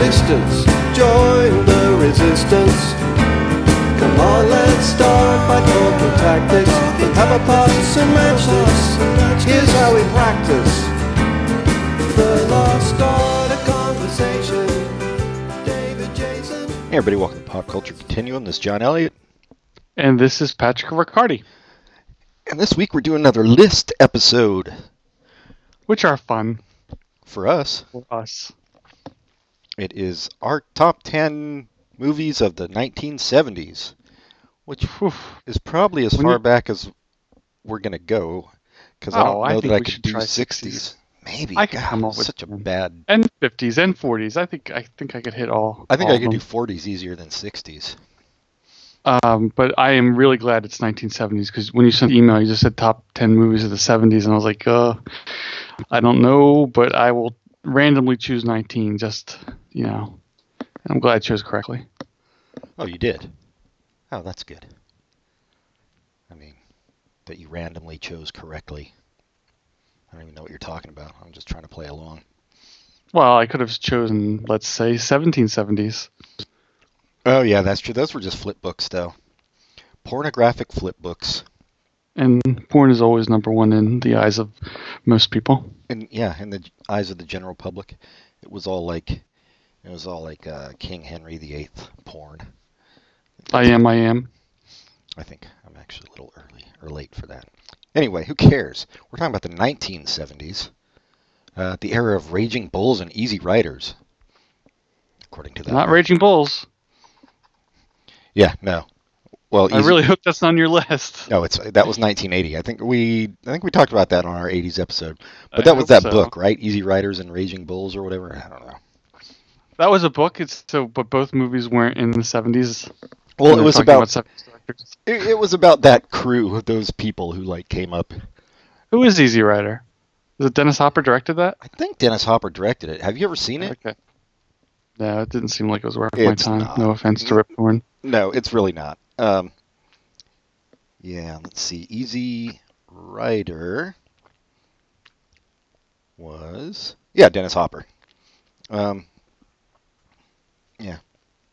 existence. Join the resistance. Come on, let's start by talking tactics. Let's have a pass and match this. Here's how we practice. The lost art of conversation. David Jason. Hey everybody, welcome to Pop Culture Continuum. This is John Elliott, And this is Patrick Riccardi, and this week we're doing another list episode which are fun for us. for us. It is our top 10 movies of the 1970s, which Whew. is probably as When far back as we're going to go because I Oh, don't know think that I could do try 60s. Maybe. I could God, come up with such a bad. And 50s and 40s. I think I think I could hit all. I think all I could do 40s easier than 60s. Um, but I am really glad it's 1970s because when you sent the email, you just said top 10 movies of the 70s, and I was like, uh, I don't know, but I will randomly choose 19. Just you know, I'm glad I chose correctly. Oh, you did? Oh, that's good. I mean, that you randomly chose correctly. I don't even know what you're talking about. I'm just trying to play along. Well, I could have chosen, let's say, 1770s. Oh, yeah, that's true. Those were just flip books, though. Pornographic flip books. And porn is always number one in the eyes of most people. And yeah, in the eyes of the general public, it was all like, it was all like uh, King Henry VIII porn. I am, I am. I think I'm actually a little early or late for that. Anyway, who cares? We're talking about the 1970s, uh, the era of raging bulls and easy riders, according to that. Not one. Raging Bulls. Yeah, no. Well, I easy, really hope that's on your list. no, it's that was 1980. I think we I think we talked about that on our 80s episode. But I that was that so. book, right? Easy Riders and Raging Bulls or whatever. I don't know. That was a book. It's so, but both movies weren't in the 70s. Well, it was talking about it, it was about that crew of those people who like came up. Who is Easy Rider? Was it Dennis Hopper directed that? I think Dennis Hopper directed it. Have you ever seen it? Okay. No, it didn't seem like it was worth my time. not. No offense to Rip Torn. No, it's really not. Um, yeah, let's see. Easy Rider was yeah Dennis Hopper. Um,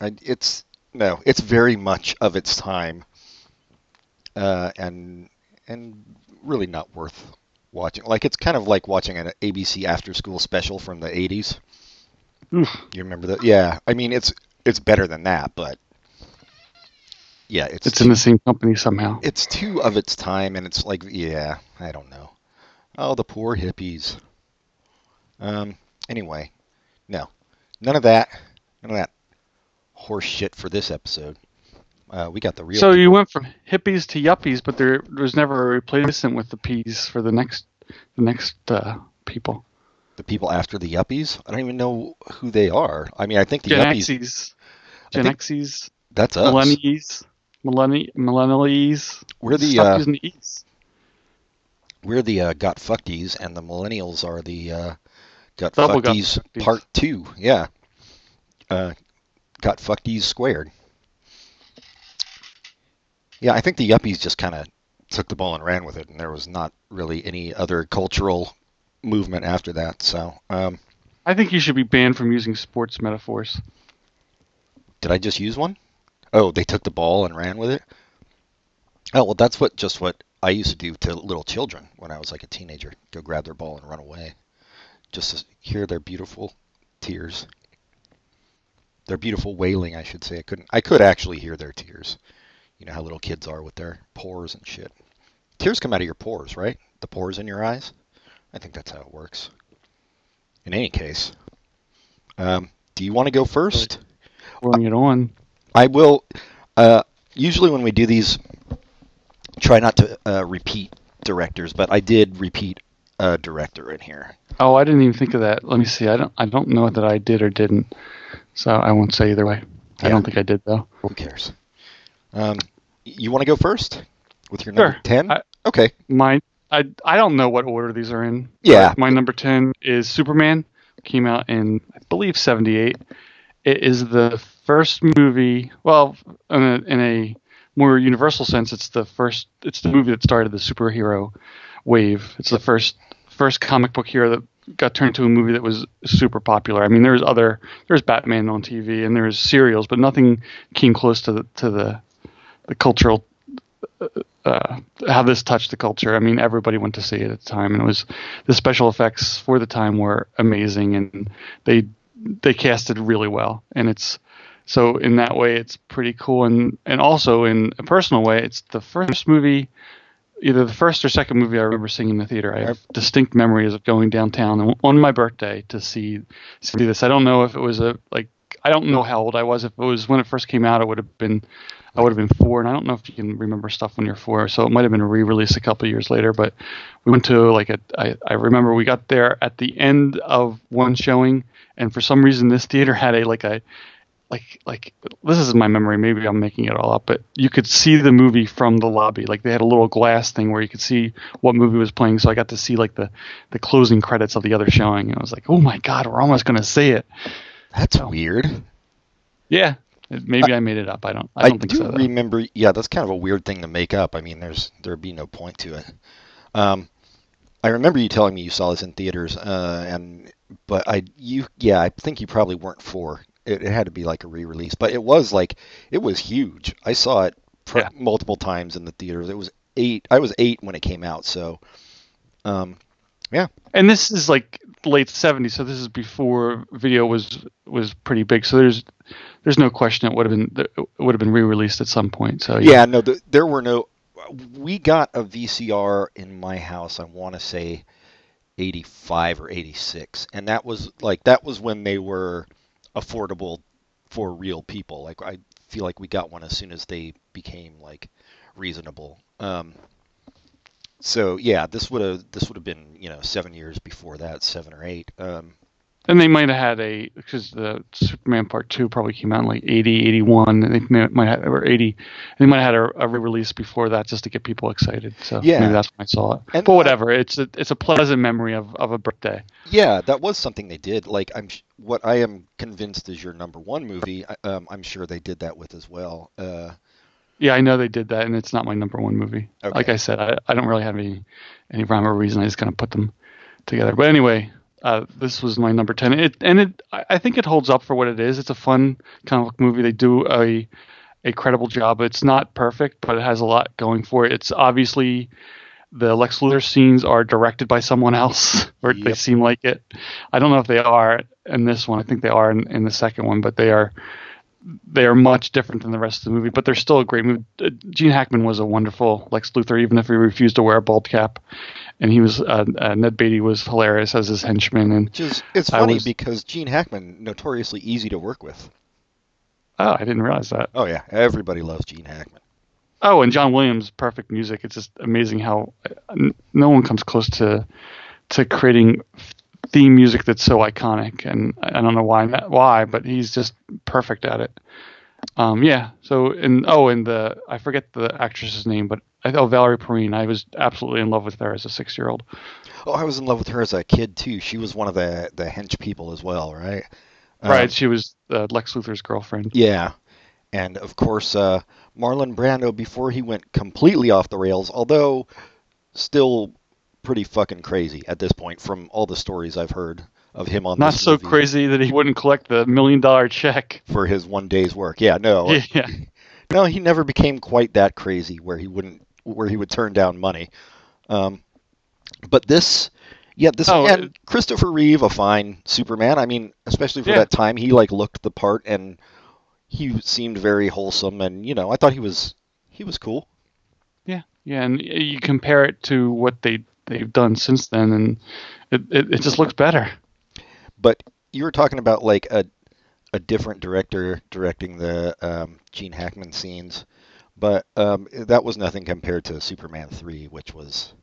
it's no, it's very much of its time, uh, and and really not worth watching. Like it's kind of like watching an ABC after school special from the '80s. Oof. You remember that? Yeah, I mean it's it's better than that, but yeah, it's It's in the same company somehow. it's too of its time, and it's like, yeah, I don't know. Oh, the poor hippies. Um. Anyway, no, none of that. None of that horse shit for this episode. Uh, we got the real. So you went from hippies to yuppies, but there was never a replacement with the P's for the next the next uh, people. the people after the yuppies. I don't even know who they are. I mean, I think the Gen yuppies. X's, Gen X's, That's us. millennials, millenni- millennials. We're the Stop uh, using the E's. we're the uh, got fuckties, and the millennials are the uh, got Double got part two. Yeah, uh, got fuckties squared. Yeah, I think the yuppies just kind of took the ball and ran with it, and there was not really any other cultural movement after that. So, um, I think you should be banned from using sports metaphors. did I just use one? Oh, they took the ball and ran with it. Oh well, that's what just what I used to do to little children when I was like a teenager. Go grab their ball and run away, just to hear their beautiful tears. Their beautiful wailing, I should say. I couldn't. I could actually hear their tears. You know how little kids are with their pores and shit. Tears come out of your pores, right? The pores in your eyes. I think that's how it works. In any case, um, do you want to go first? Pouring it on. I will. Uh, usually, when we do these, try not to uh, repeat directors, but I did repeat a director in here. Oh, I didn't even think of that. Let me see. I don't. I don't know that I did or didn't. So I won't say either way. I don't think I did though. Who cares? Um, you want to go first with your number ten? I- okay. My. I. I don't know what order these are in. Yeah. My number ten is Superman. Came out in I believe '78. It is the first movie. Well, in a, in a more universal sense, it's the first. It's the movie that started the superhero wave. It's the first first comic book hero that got turned into a movie that was super popular. I mean, there's other there's Batman on TV and there's serials, but nothing came close to the to the the cultural uh, how this touched the culture. I mean, everybody went to see it at the time, and it was the special effects for the time were amazing, and they they casted really well, and it's so in that way it's pretty cool, and and also in a personal way, it's the first movie. Either the first or second movie I remember seeing in the theater. I have distinct memories of going downtown on my birthday to see see this. I don't know if it was a like I don't know how old I was. If it was when it first came out, it would have been I would have been four, and I don't know if you can remember stuff when you're four, so it might have been re-release a couple years later. But we went to like a, I, I remember we got there at the end of one showing, and for some reason this theater had a like a like like this is my memory maybe i'm making it all up but you could see the movie from the lobby like they had a little glass thing where you could see what movie was playing so i got to see like the the closing credits of the other showing and i was like oh my god we're almost going to see it That's weird. yeah maybe I, made it up i don't i don't think do so remember. Yeah, that's kind of a weird thing to make up. I mean, there's there'd be no point to it. Um, I remember you telling me you saw this in theaters, uh, and but I you yeah I think you probably weren't four. It, it had to be like a re-release, but it was like it was huge. I saw it pr- Yeah. multiple times in the theaters. It was eight. I was eight when it came out, so um, yeah, and this is like late 70s so this is before video was was pretty big so there's there's no question it would have been it would have been re-released at some point so yeah. No, the, there were no. We got a VCR in my house. I want to say. 85 or 86 and that was like that was when they were affordable for real people. Like i feel like we got one as soon as they became like reasonable. Um so yeah this would have this would have been you know seven years before that seven or eight. Um and they might have had a because the superman part 2 probably came out in like 80 81 and they might have or 80 they might have had a, a re-release before that just to get people excited so Yeah. maybe that's when i saw it And, but whatever it's a it's a pleasant memory of, of a birthday yeah that was something they did like i'm what i am convinced is your number one movie um, i'm sure they did that with as well uh Yeah, I know they did that, and it's not my number one movie. Okay. Like I said, I, I don't really have any any rhyme or reason. I just kind of put them together. But anyway, uh, this was my number ten. It and it I think it holds up for what it is. It's a fun comic book movie. They do a a credible job. It's not perfect, but it has a lot going for it. It's obviously the Lex Luthor scenes are directed by someone else, or they seem like it. I don't know if they are in this one. I think they are in, in the second one, but they are they are much different than the rest of the movie, but they're still a great movie. Uh, Gene Hackman was a wonderful Lex Luthor, even if he refused to wear a bald cap. And he was uh, uh, Ned Beatty was hilarious as his henchman. And which is it's funny was- because gene hackman notoriously easy to work with oh, I didn't realize that. oh yeah everybody loves gene hackman Oh, and John Williams, perfect music. It's just amazing how uh, n- no one comes close to to creating theme music that's so iconic. And I don't know why, why, but he's just perfect at it. Um, yeah. So, and oh, and the I forget the actress's name, but oh Valerie Perrine. I was absolutely in love with her as a six year old. oh i was in love with her as a kid too she was one of the the hench people as well right Um, right. She was uh, Lex Luthor's girlfriend. Yeah. And of course, uh, Marlon Brando, before he went completely off the rails, although still pretty fucking crazy at this point from all the stories I've heard of him on Not so movie crazy that he wouldn't collect the million dollar check. for his one day's work. Yeah, no. Yeah. No, he never became quite that crazy where he wouldn't where he would turn down money. Um, but this yeah, this Oh, and Christopher Reeve, a fine Superman. I mean, especially for Yeah. that time, he like looked the part and he seemed very wholesome and you know, I thought he was he was cool. Yeah, yeah, and you compare it to what they they've done since then, and it it, it just looks better. But you were talking about like a a different director directing the um, Gene Hackman scenes, but um, that was nothing compared to Superman three, which was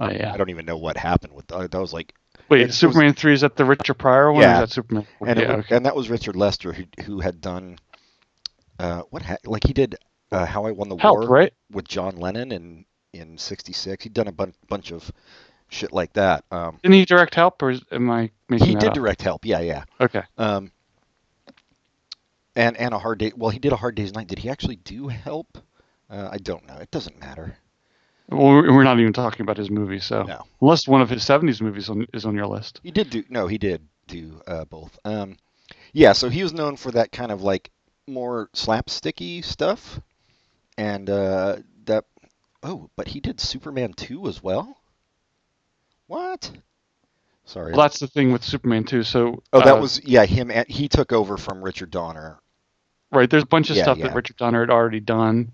Oh yeah. I don't even know what happened with that. That was like Wait, was- Superman three is that the Richard Pryor one? Yeah. Or is that Superman? and yeah, it, okay. and that was Richard Lester who who had done uh, what ha- like he did uh, How I Won the Help, War right? with John Lennon in in '66. He'd done a bun- bunch of shit like that. Um, Didn't he direct Help, or am I making he did up? direct Help. Yeah, yeah. Okay. Um, and and a hard day. Well, he did a hard day's night. Did he actually do help? Uh, I don't know. It doesn't matter. Well, we're not even talking about his movies, so No. unless one of his '70s movies on, is on your list. He did do no, he did do uh, both. Um, yeah, so he was known for that kind of like more slapsticky stuff, and uh, that. Oh, but he did Superman two as well. What? Sorry. Well, that's the thing with Superman too. So, oh, that uh, was yeah him. He took over from Richard Donner. Right. There's a bunch of Yeah, stuff yeah. that Richard Donner had already done,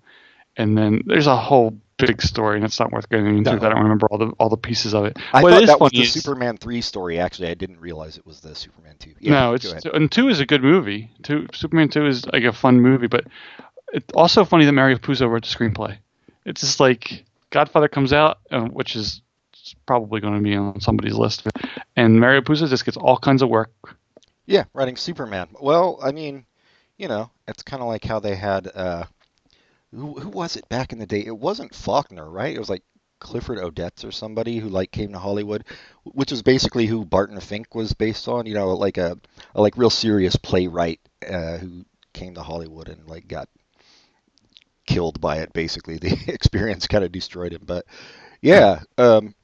and then there's a whole big story, and it's not worth getting into. No. I don't remember all the all the pieces of it. I thought is that was the is- Superman three story. Actually, I didn't realize it was the Superman two. Yeah, no, it's and two is a good movie. Two Superman two is like a fun movie, but it's also funny that Mario Puzo wrote the screenplay. It's just like Godfather comes out, uh, which is probably going to be on somebody's list, and Mario Puzo just gets all kinds of work. Yeah, writing Superman. Well, I mean, you know, it's kind of like how they had uh, who, who was it back in the day? It wasn't Faulkner, right? It was like Clifford Odets or somebody who like came to Hollywood, which is basically who Barton Fink was based on. You know, like a, a like real serious playwright uh, who came to Hollywood and like got killed by it. Basically, the experience kind of destroyed him. But yeah, um,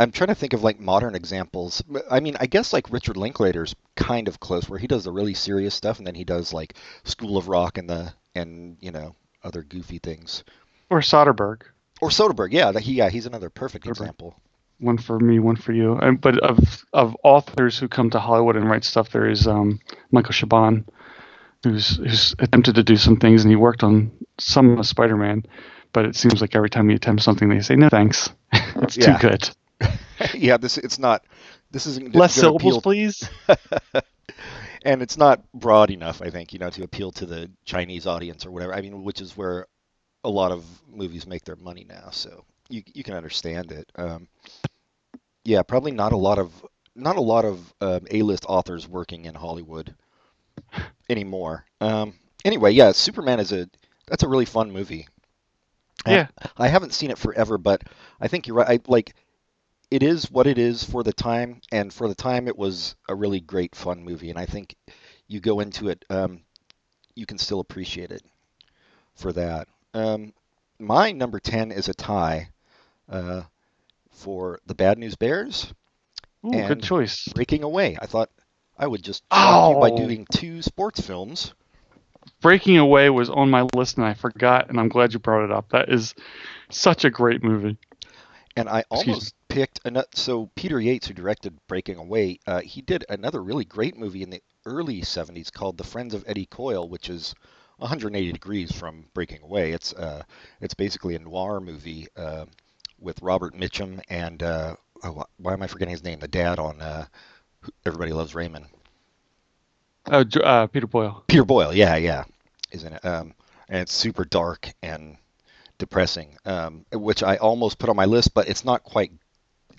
I'm trying to think of like modern examples. I mean, I guess like Richard Linklater's kind of close, where he does the really serious stuff, and then he does like School of Rock and the and you know other goofy things. Or Soderbergh, Or Soderbergh, yeah, that he yeah he's another perfect Soderbergh. example. one for me, one for you. And, but of of authors who come to Hollywood and write stuff, there is um, Michael Chabon, who's who's attempted to do some things, and he worked on some of Spider-Man. But it seems like every time he attempts something, they say no thanks. it's Yeah. too good. yeah, this it's not. This isn't Less syllables, appeal- please. and it's not broad enough, I think, you know, to appeal to the Chinese audience or whatever. I mean, which is where a lot of movies make their money now, so you you can understand it. Um, yeah, probably not a lot of not a lot of um, A-list authors working in Hollywood anymore. Um, anyway, yeah, Superman is a that's a really fun movie. I- Yeah. I haven't seen it forever, but I think you're right. I like it is what it is for the time, and for the time, it was a really great, fun movie. And I think you go into it, um, you can still appreciate it for that. Um, my number ten is a tie uh, for the Bad News Bears, Ooh, And- good choice. Breaking Away. I thought I would just you by Oh. doing two sports films. Breaking Away was on my list, and I forgot, and I'm glad you brought it up. That is such a great movie. And I almost picked another. So Peter Yates, who directed Breaking Away, uh, he did another really great movie in the early '70s called The Friends of Eddie Coyle, which is 180 degrees from Breaking Away. It's uh, it's basically a noir movie uh, with Robert Mitchum and uh, oh, why am I forgetting his name? The dad on uh, Everybody Loves Raymond. J- uh, Peter Boyle. Peter Boyle, yeah, yeah, isn't it? Um, and it's super dark and depressing, um, which I almost put on my list, but it's not quite.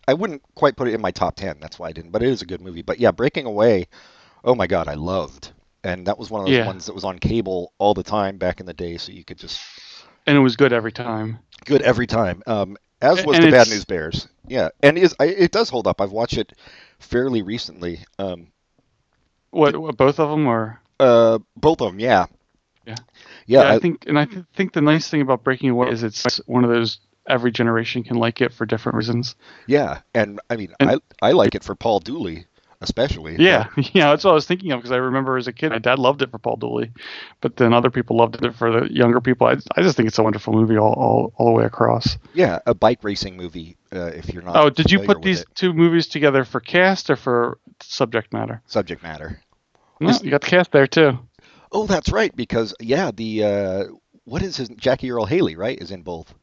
I wouldn't quite put it in my top ten. That's why I didn't. But it is a good movie. But yeah, Breaking Away. Oh my God, I loved, and that was one of those Yeah. ones that was on cable all the time back in the day, so you could just And it was good every time. good every time. Um, as was And the Bad News Bears. Yeah, and is I, it does hold up. I've watched it fairly recently. Um, What, what both of them are? uh, both of them, yeah. Yeah. Yeah, I, I- think, and I th- think the nice thing about Breaking Away is it's one of those every generation can like it for different reasons. Yeah, and I mean, And- I I like it for Paul Dooley, especially. Yeah, yeah, that's what I was thinking of because I remember as a kid, my dad loved it for Paul Dooley, but then other people loved it for the younger people. I, I just think it's a wonderful movie all, all, all the way across. Yeah, a bike racing movie. Uh, if you're not. Oh, did you put these it. two movies together for cast or for subject matter? subject matter? No, Is- you got the cast there too. Oh, that's right. Because yeah, the uh, what is his Jackie Earle Haley, right? Is in both.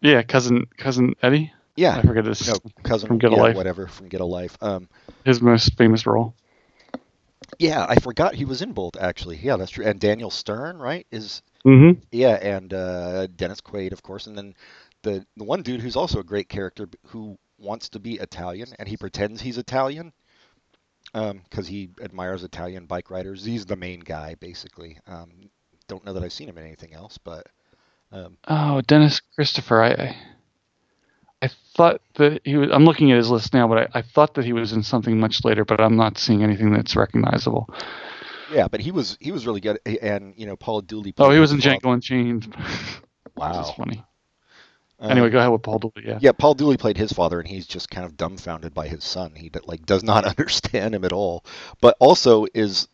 Yeah, cousin cousin Eddie. Yeah. I forget his No, cousin From Get a Life. whatever from Get a Life. Um, his most famous role. yeah, I forgot he was in both actually. Yeah, that's true. And Daniel Stern, right? Is Mm-hmm. yeah, and uh, Dennis Quaid, of course, and then the the one dude who's also a great character who wants to be Italian and he pretends he's Italian because he admires Italian bike riders. He's the main guy, basically. Um, don't know that I've seen him in anything else, but um, Oh, Dennis Christopher. I, I I thought that he was. I'm looking at his list now, but I, I thought that he was in something much later. But I'm not seeing anything that's recognizable. yeah, but he was he was really good. And you know, Paul Dooley. Oh, he was in. Django Unchained. Wow. that's funny. Uh, anyway, go ahead with Paul Dooley. Yeah. Yeah, Paul Dooley played his father, and he's just kind of dumbfounded by his son. He like does not understand him at all, but also is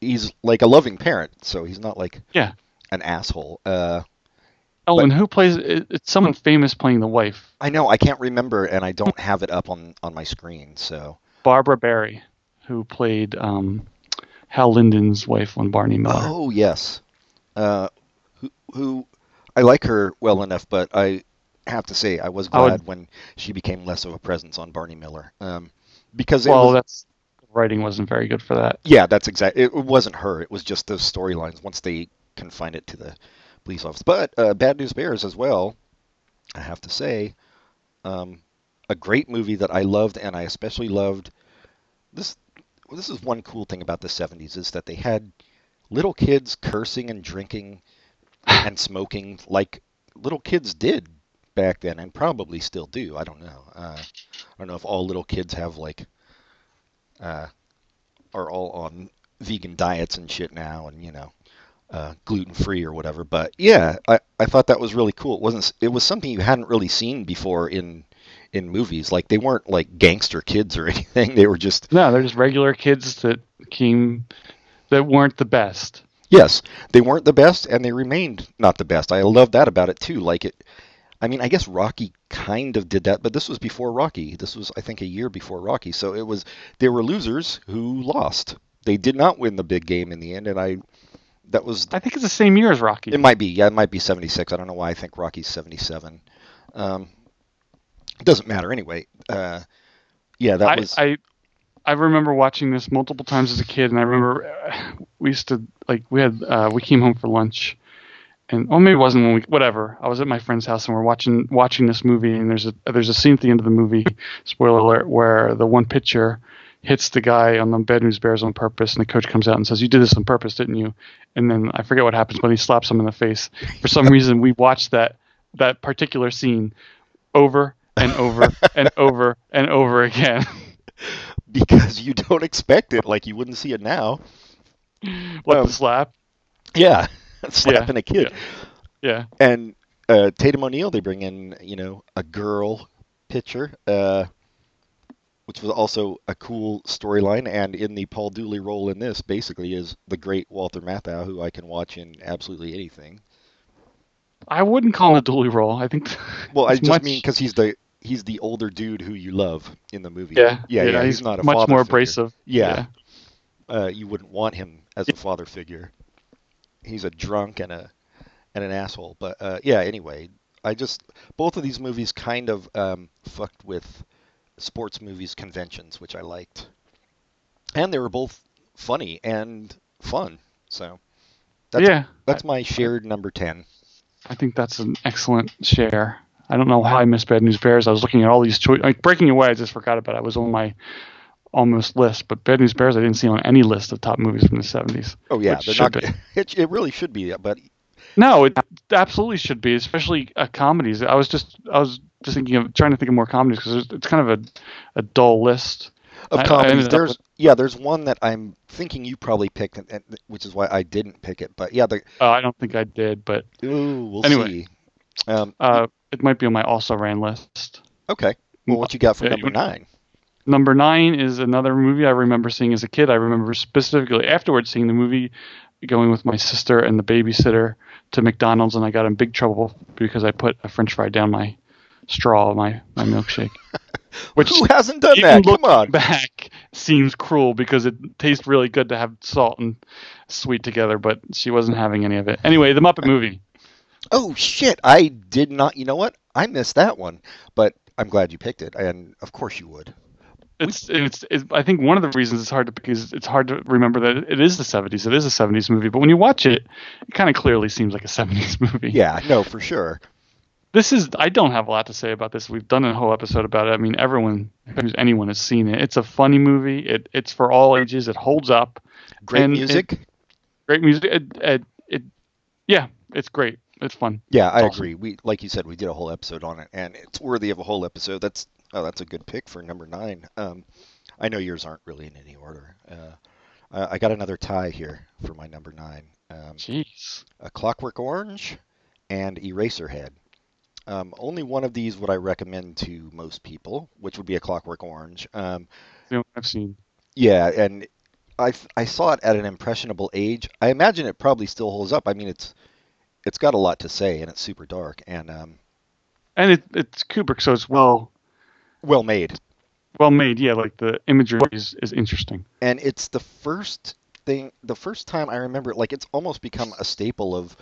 he's like a loving parent, so he's not like Yeah. an asshole. Uh, Oh, But- and who plays? It's someone famous playing the wife, I know I can't remember, and I don't have it up on on my screen. So Barbara Barrie, who played um, Hal Linden's wife on Barney Miller. oh yes, uh, who who I like her well enough, but I have to say I was I would- glad when she became less of a presence on Barney Miller, um, because well, was, that's writing wasn't very good for that. Yeah, that's exactly. It wasn't her. It was just those storylines once they confined it to the police office. But uh, Bad News Bears as well. I have to say, um, a great movie that I loved, and I especially loved this. well, This is one cool thing about the '70s is that they had little kids cursing and drinking and smoking like little kids did back then, and probably still do. I don't know. Uh, I don't know if all little kids have like uh, are all on vegan diets and shit now, and you know, uh, gluten free or whatever. But yeah, I, I thought that was really cool. It wasn't. It was something you hadn't really seen before in in movies. Like they weren't like gangster kids or anything. They were just No, they're just regular kids that came that weren't the best. yes, they weren't the best, and they remained not the best. I love that about it too. Like it. I mean, I guess Rocky kind of did that, but this was before Rocky. This was, I think, a year before Rocky. So it was there were losers who lost. They did not win the big game in the end, and I that was I think it's the same year as Rocky. It might be. Yeah, it might be 76. I don't know why I think Rocky's 77. Um, it doesn't matter anyway. Uh, yeah, that I, was. I I remember watching this multiple times as a kid, and I remember we used to like we had uh, we came home for lunch, and oh maybe it wasn't when we whatever. I was at my friend's house and we're watching watching this movie, and there's a there's a scene at the end of the movie, spoiler alert, where the one pitcher hits the guy on the Bad News Bears on purpose, and the coach comes out and says, "You did this on purpose, didn't you?" And then I forget what happens, but he slaps him in the face. For some reason, we watched that that particular scene over and over and over and over again. because you don't expect it, like you wouldn't see it now. what Um, the slap? Yeah, slapping a kid. Yeah. And uh, Tatum O'Neal, they bring in, you know, a girl pitcher, uh, which was also a cool storyline. And in the Paul Dooley role in this, basically, is the great Walter Matthau, who I can watch in absolutely anything. I wouldn't call it a dually role. I think. Well, I just much- mean because he's the he's the older dude who you love in the movie. Yeah, yeah, yeah. he's, He's, not a much father more figure. abrasive. Yeah, Uh, you wouldn't want him as a father figure. He's a drunk and a and an asshole. But uh, yeah, anyway, I just both of these movies kind of um, fucked with sports movies conventions, which I liked, and they were both funny and fun. So that's yeah. that's my shared number ten. I think that's an excellent share. I don't know how I missed Bad News Bears. I was looking at all these choices. Like Breaking Away, I just forgot about. It I was on my almost list, but Bad News Bears, I didn't see on any list of top movies from the '70s. Oh yeah, Which they're should not. It, it really should be, but No, it absolutely should be, especially uh, comedies. I was just, I was just thinking of trying to think of more comedies because it's kind of a, a dull list. of I- I comedies. up there's with- yeah, there's one that I'm thinking you probably picked, and, and, which is why I didn't pick it. But yeah, the Uh, I don't think I did, but ooh, we'll Anyway. see. Um, uh, it might be on my also ran list. okay. Well, what you got for Yeah, number nine? Number nine is another movie I remember seeing as a kid. I remember specifically afterwards seeing the movie, going with my sister and the babysitter to McDonald's, and I got in big trouble because I put a French fry down my straw my, my milkshake. Which Who hasn't done that? Come on. back seems cruel because it tastes really good to have salt and sweet together, but she wasn't having any of it. Anyway, the Muppet movie. Oh shit! I did not. You know what? I missed that one, but I'm glad you picked it, and of course you would. It's, it's, it's I think one of the reasons it's hard to pick is it's hard to remember that it is the 70s. It is a 70s movie, but when you watch it, it kind of clearly seems like a 70s movie. Yeah, no, for sure. This is I don't have a lot to say about this. We've done a whole episode about it. I mean, everyone anyone has seen it. It's a funny movie. It it's for all ages. It holds up. Great And it- music. Great music. It, it, it yeah, it's great. It's fun. yeah, I awesome. agree. We, like you said, we did a whole episode on it, and it's worthy of a whole episode. That's oh, that's a good pick for number nine. Um, I know yours aren't really in any order. Uh, I I got another tie here for my number nine. Um, Jeez. a Clockwork Orange and Eraserhead. Um, only one of these would I recommend to most people, which would be A Clockwork Orange. Um, only I've seen. yeah, and I I saw it at an impressionable age. I imagine it probably still holds up. I mean, it's it's got a lot to say, and it's super dark and um, And it, it's Kubrick, so it's well well made. well made. Yeah, like the imagery is, is interesting. and it's the first thing the first time i remember like it's almost become a staple of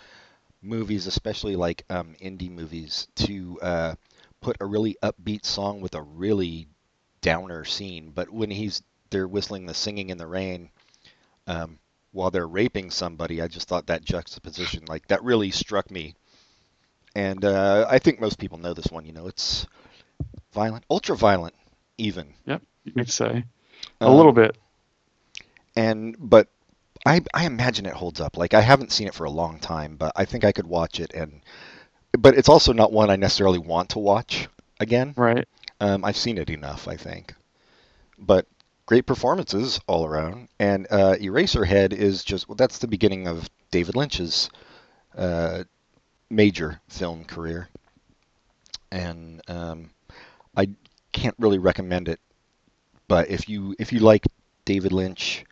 movies especially like um, indie movies to uh, put a really upbeat song with a really downer scene but when he's they're whistling the singing in the rain um, while they're raping somebody i just thought that juxtaposition like that really struck me and uh, i think most people know this one you know it's violent ultra violent even Yep, you could say a Um, little bit. and but I I imagine it holds up. Like I haven't seen it for a long time, but I think I could watch it and but it's also not one I necessarily want to watch again. Right. Um, I've seen it enough, I think. But great performances all around, and uh, Eraserhead is just well, that's the beginning of David Lynch's uh, major film career, and um, I can't really recommend it. But if you if you like David Lynch,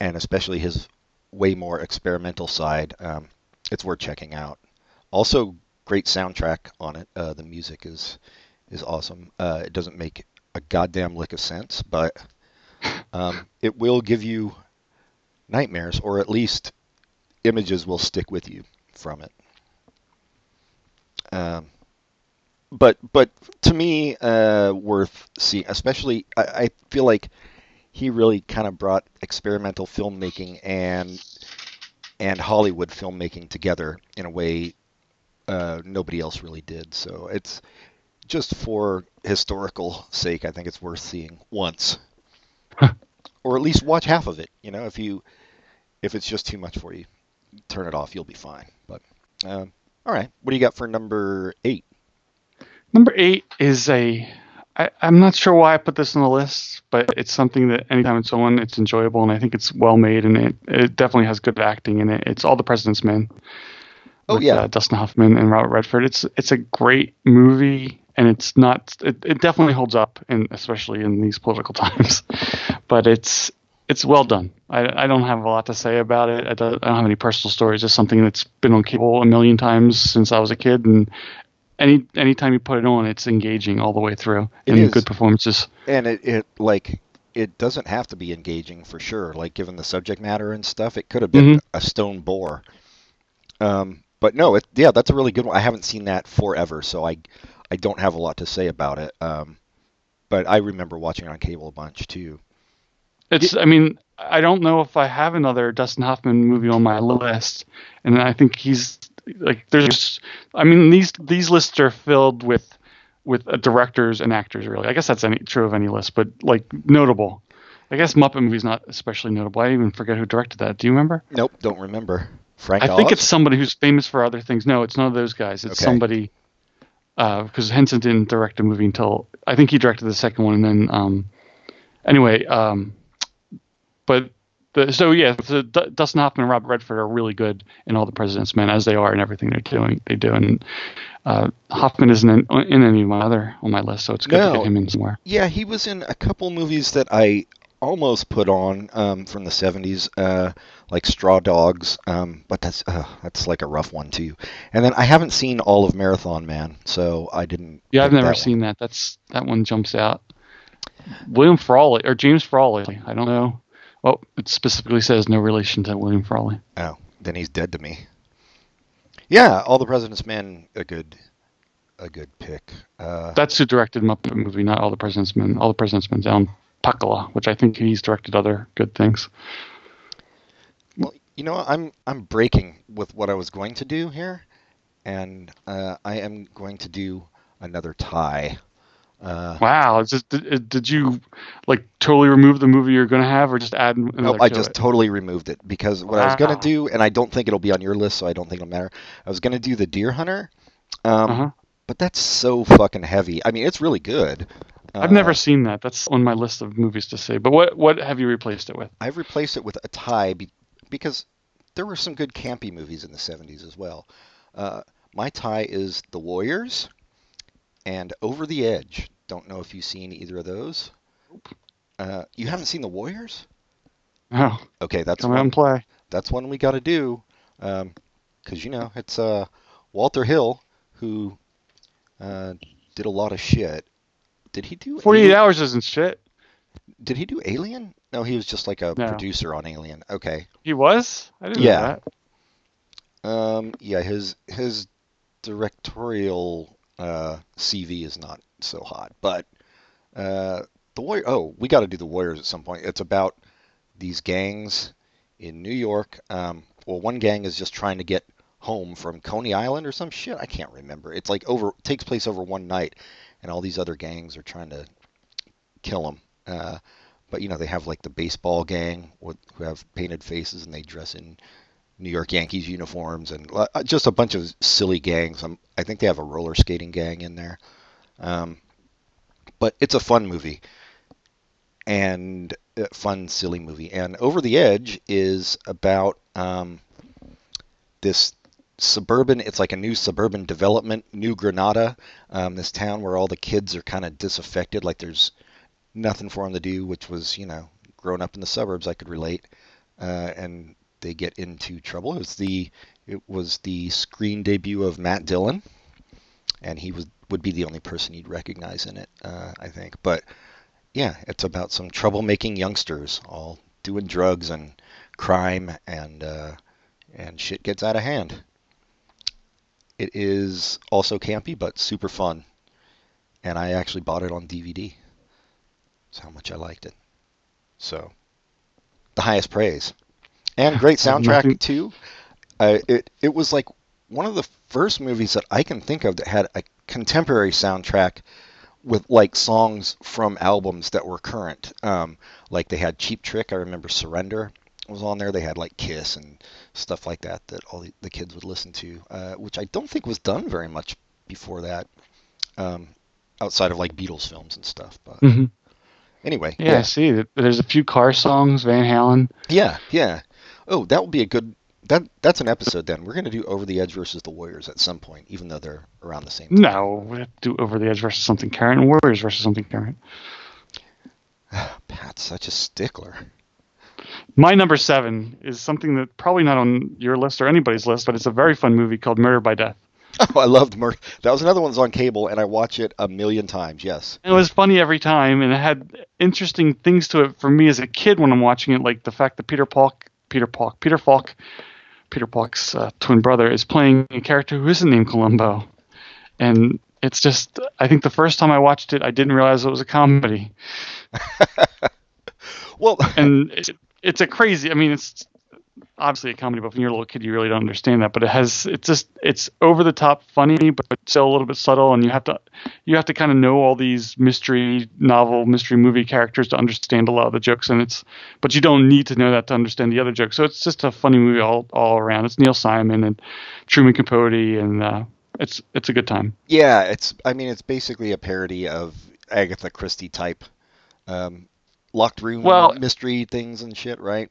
and especially his way more experimental side, um, it's worth checking out. Also, great soundtrack on it. Uh, the music is is awesome. Uh, it doesn't make a goddamn lick of sense, but um, it will give you nightmares, or at least images will stick with you from it. Um, but but to me, uh, worth seeing. Especially, I, I feel like he really kind of brought experimental filmmaking and and Hollywood filmmaking together in a way uh, nobody else really did. So it's just for historical sake, I think it's worth seeing once, or at least watch half of it. You know, if you if it's just too much for you, turn it off. You'll be fine. But um, all right, what do you got for number eight? Number eight is a. I, I'm not sure why I put this on the list, but it's something that anytime it's on, it's enjoyable, and I think it's well made, and it, it definitely has good acting in it. It's All the President's Men. Oh, with, yeah. uh, Dustin Hoffman and Robert Redford. It's it's a great movie, and it's not. It, it definitely holds up, and especially in these political times. but it's it's well done. I, I don't have a lot to say about it. I don't, I don't have any personal stories. It's something that's been on cable a million times since I was a kid, and any anytime you put it on, it's engaging all the way through, It and is. good performances. And it, it like it doesn't have to be engaging for sure. Like given the subject matter and stuff, it could have been Mhm. a stone bore. Um, but no, it yeah, that's a really good one. I haven't seen that forever, so I I don't have a lot to say about it. Um, but I remember watching it on cable a bunch too. It's. I mean, I don't know if I have another Dustin Hoffman movie on my list, and I think he's like there's. I mean, these these lists are filled with with uh, directors and actors. Really, I guess that's any true of any list, but like notable. I guess Muppet movie's not especially notable. I even forget who directed that. Do you remember? Nope, don't remember. Frank I think it's somebody who's famous for other things. No, it's none of those guys. It's Okay. somebody because Henson didn't direct a movie until I think he directed the second one, and then um, anyway, um, but the, so yeah, D- Dustin Hoffman and Robert Redford are really good in all the President's Men as they are in everything they're doing. They do, and uh, Hoffman isn't in, in any of my other on my list, so it's good to No. get him in somewhere. Yeah, he was in a couple movies that I almost put on um, from the '70s, uh, like Straw Dogs, um, but that's uh, that's like a rough one too. And then I haven't seen all of Marathon Man, so I didn't. Yeah, I've never that seen that. That's that one jumps out. William Frawley or James Frawley. I don't know. Well, it specifically says no relation to William Frawley. Oh, then he's dead to me. Yeah, All the President's Men, a good, a good pick. Uh, That's who directed Muppet movie, not All the President's Men. All the President's Men down Pakula, which I think he's directed other good things. Well, you know, I'm I'm breaking with what I was going to do here, and uh, I am going to do another tie. Uh, Wow, this, did, did you like totally remove the movie you're going to have, or just add another Nope, I just it? totally removed it because what I was gonna do, and I don't think it'll be on your list, so I don't think it'll matter. I was gonna do the Deer Hunter, um, Uh-huh. but that's so fucking heavy. I mean, it's really good. I've Uh, never seen that. That's on my list of movies to see. But what what have you replaced it with? I've replaced it with a tie be- because there were some good campy movies in the '70s as well. Uh, my tie is The Warriors and Over the Edge. Don't know if you've seen either of those. Uh, you haven't seen The Warriors? Oh, Okay, that's come one. and play. That's one we got to do, because you know it's uh, Walter Hill who uh, did a lot of shit. Did he do 48 Alien? hours isn't shit. Did he do Alien? No, he was just like a No. producer on Alien. Okay. He was? I didn't Yeah. know that. Um, yeah, his his directorial uh, CV is not so hot, but uh, the Warrior. Oh, we got to do the Warriors at some point. It's about these gangs in New York. Um, well, one gang is just trying to get home from Coney Island or some shit. I can't remember. It's like over takes place over one night, and all these other gangs are trying to kill them. Uh, but you know they have like the baseball gang with, who have painted faces and they dress in New York Yankees uniforms and uh, just a bunch of silly gangs. Um, I think they have a roller skating gang in there. Um, but it's a fun movie and a fun, silly movie. And Over the Edge is about um, this suburban. It's like a new suburban development, New Granada, um, this town where all the kids are kind of disaffected. Like there's nothing for them to do, which was you know growing up in the suburbs, I could relate. Uh, and they get into trouble. It was the it was the screen debut of Matt Dillon, and he was would be the only person you'd recognize in it, uh, I think. But yeah, it's about some troublemaking youngsters all doing drugs and crime, and uh, and shit gets out of hand. It is also campy, but super fun, and I actually bought it on DVD. That's how much I liked it. So, the highest praise, and great soundtrack too. Uh, it it was like one of the first movies that I can think of that had a contemporary soundtrack with like songs from albums that were current. Um, like they had Cheap Trick. I remember Surrender was on there. They had like Kiss and stuff like that that all the, the kids would listen to, uh, which I don't think was done very much before that, um, outside of like Beatles films and stuff. But Mhm. anyway, Yeah, I see. There's a few car songs, Van Halen. yeah, yeah. Oh, that would be a good. That that's an episode then. We're gonna do Over the Edge versus the Warriors at some point, even though they're around the same. Time. No, we have to do Over the Edge versus something current and Warriors versus something current. Pat's such a stickler. My number seven is something that probably not on your list or anybody's list, but it's a very fun movie called Murder by Death. Oh, I loved Mur. That was another one that's on cable, and I watch it a million times. Yes. And it was funny every time, and it had interesting things to it for me as a kid when I'm watching it, like the fact that Peter Falk, Peter Falk, Peter Falk, Peter Falk's uh, twin brother is playing a character who isn't named Columbo, and it's just I think the first time I watched it, I didn't realize it was a comedy, Well, and it, it's a crazy. I mean, it's obviously a comedy, but when you're a little kid, you really don't understand that. But it has it's just it's over the top funny, but still a little bit subtle, and you have to you have to kind of know all these mystery novel, mystery movie characters to understand a lot of the jokes, and it's but you don't need to know that to understand the other jokes. So it's just a funny movie all all around. It's Neil Simon and Truman Capote, and uh, it's it's a good time. yeah, it's. I mean, it's basically a parody of Agatha Christie type, um, locked room Well- mystery things and shit, right?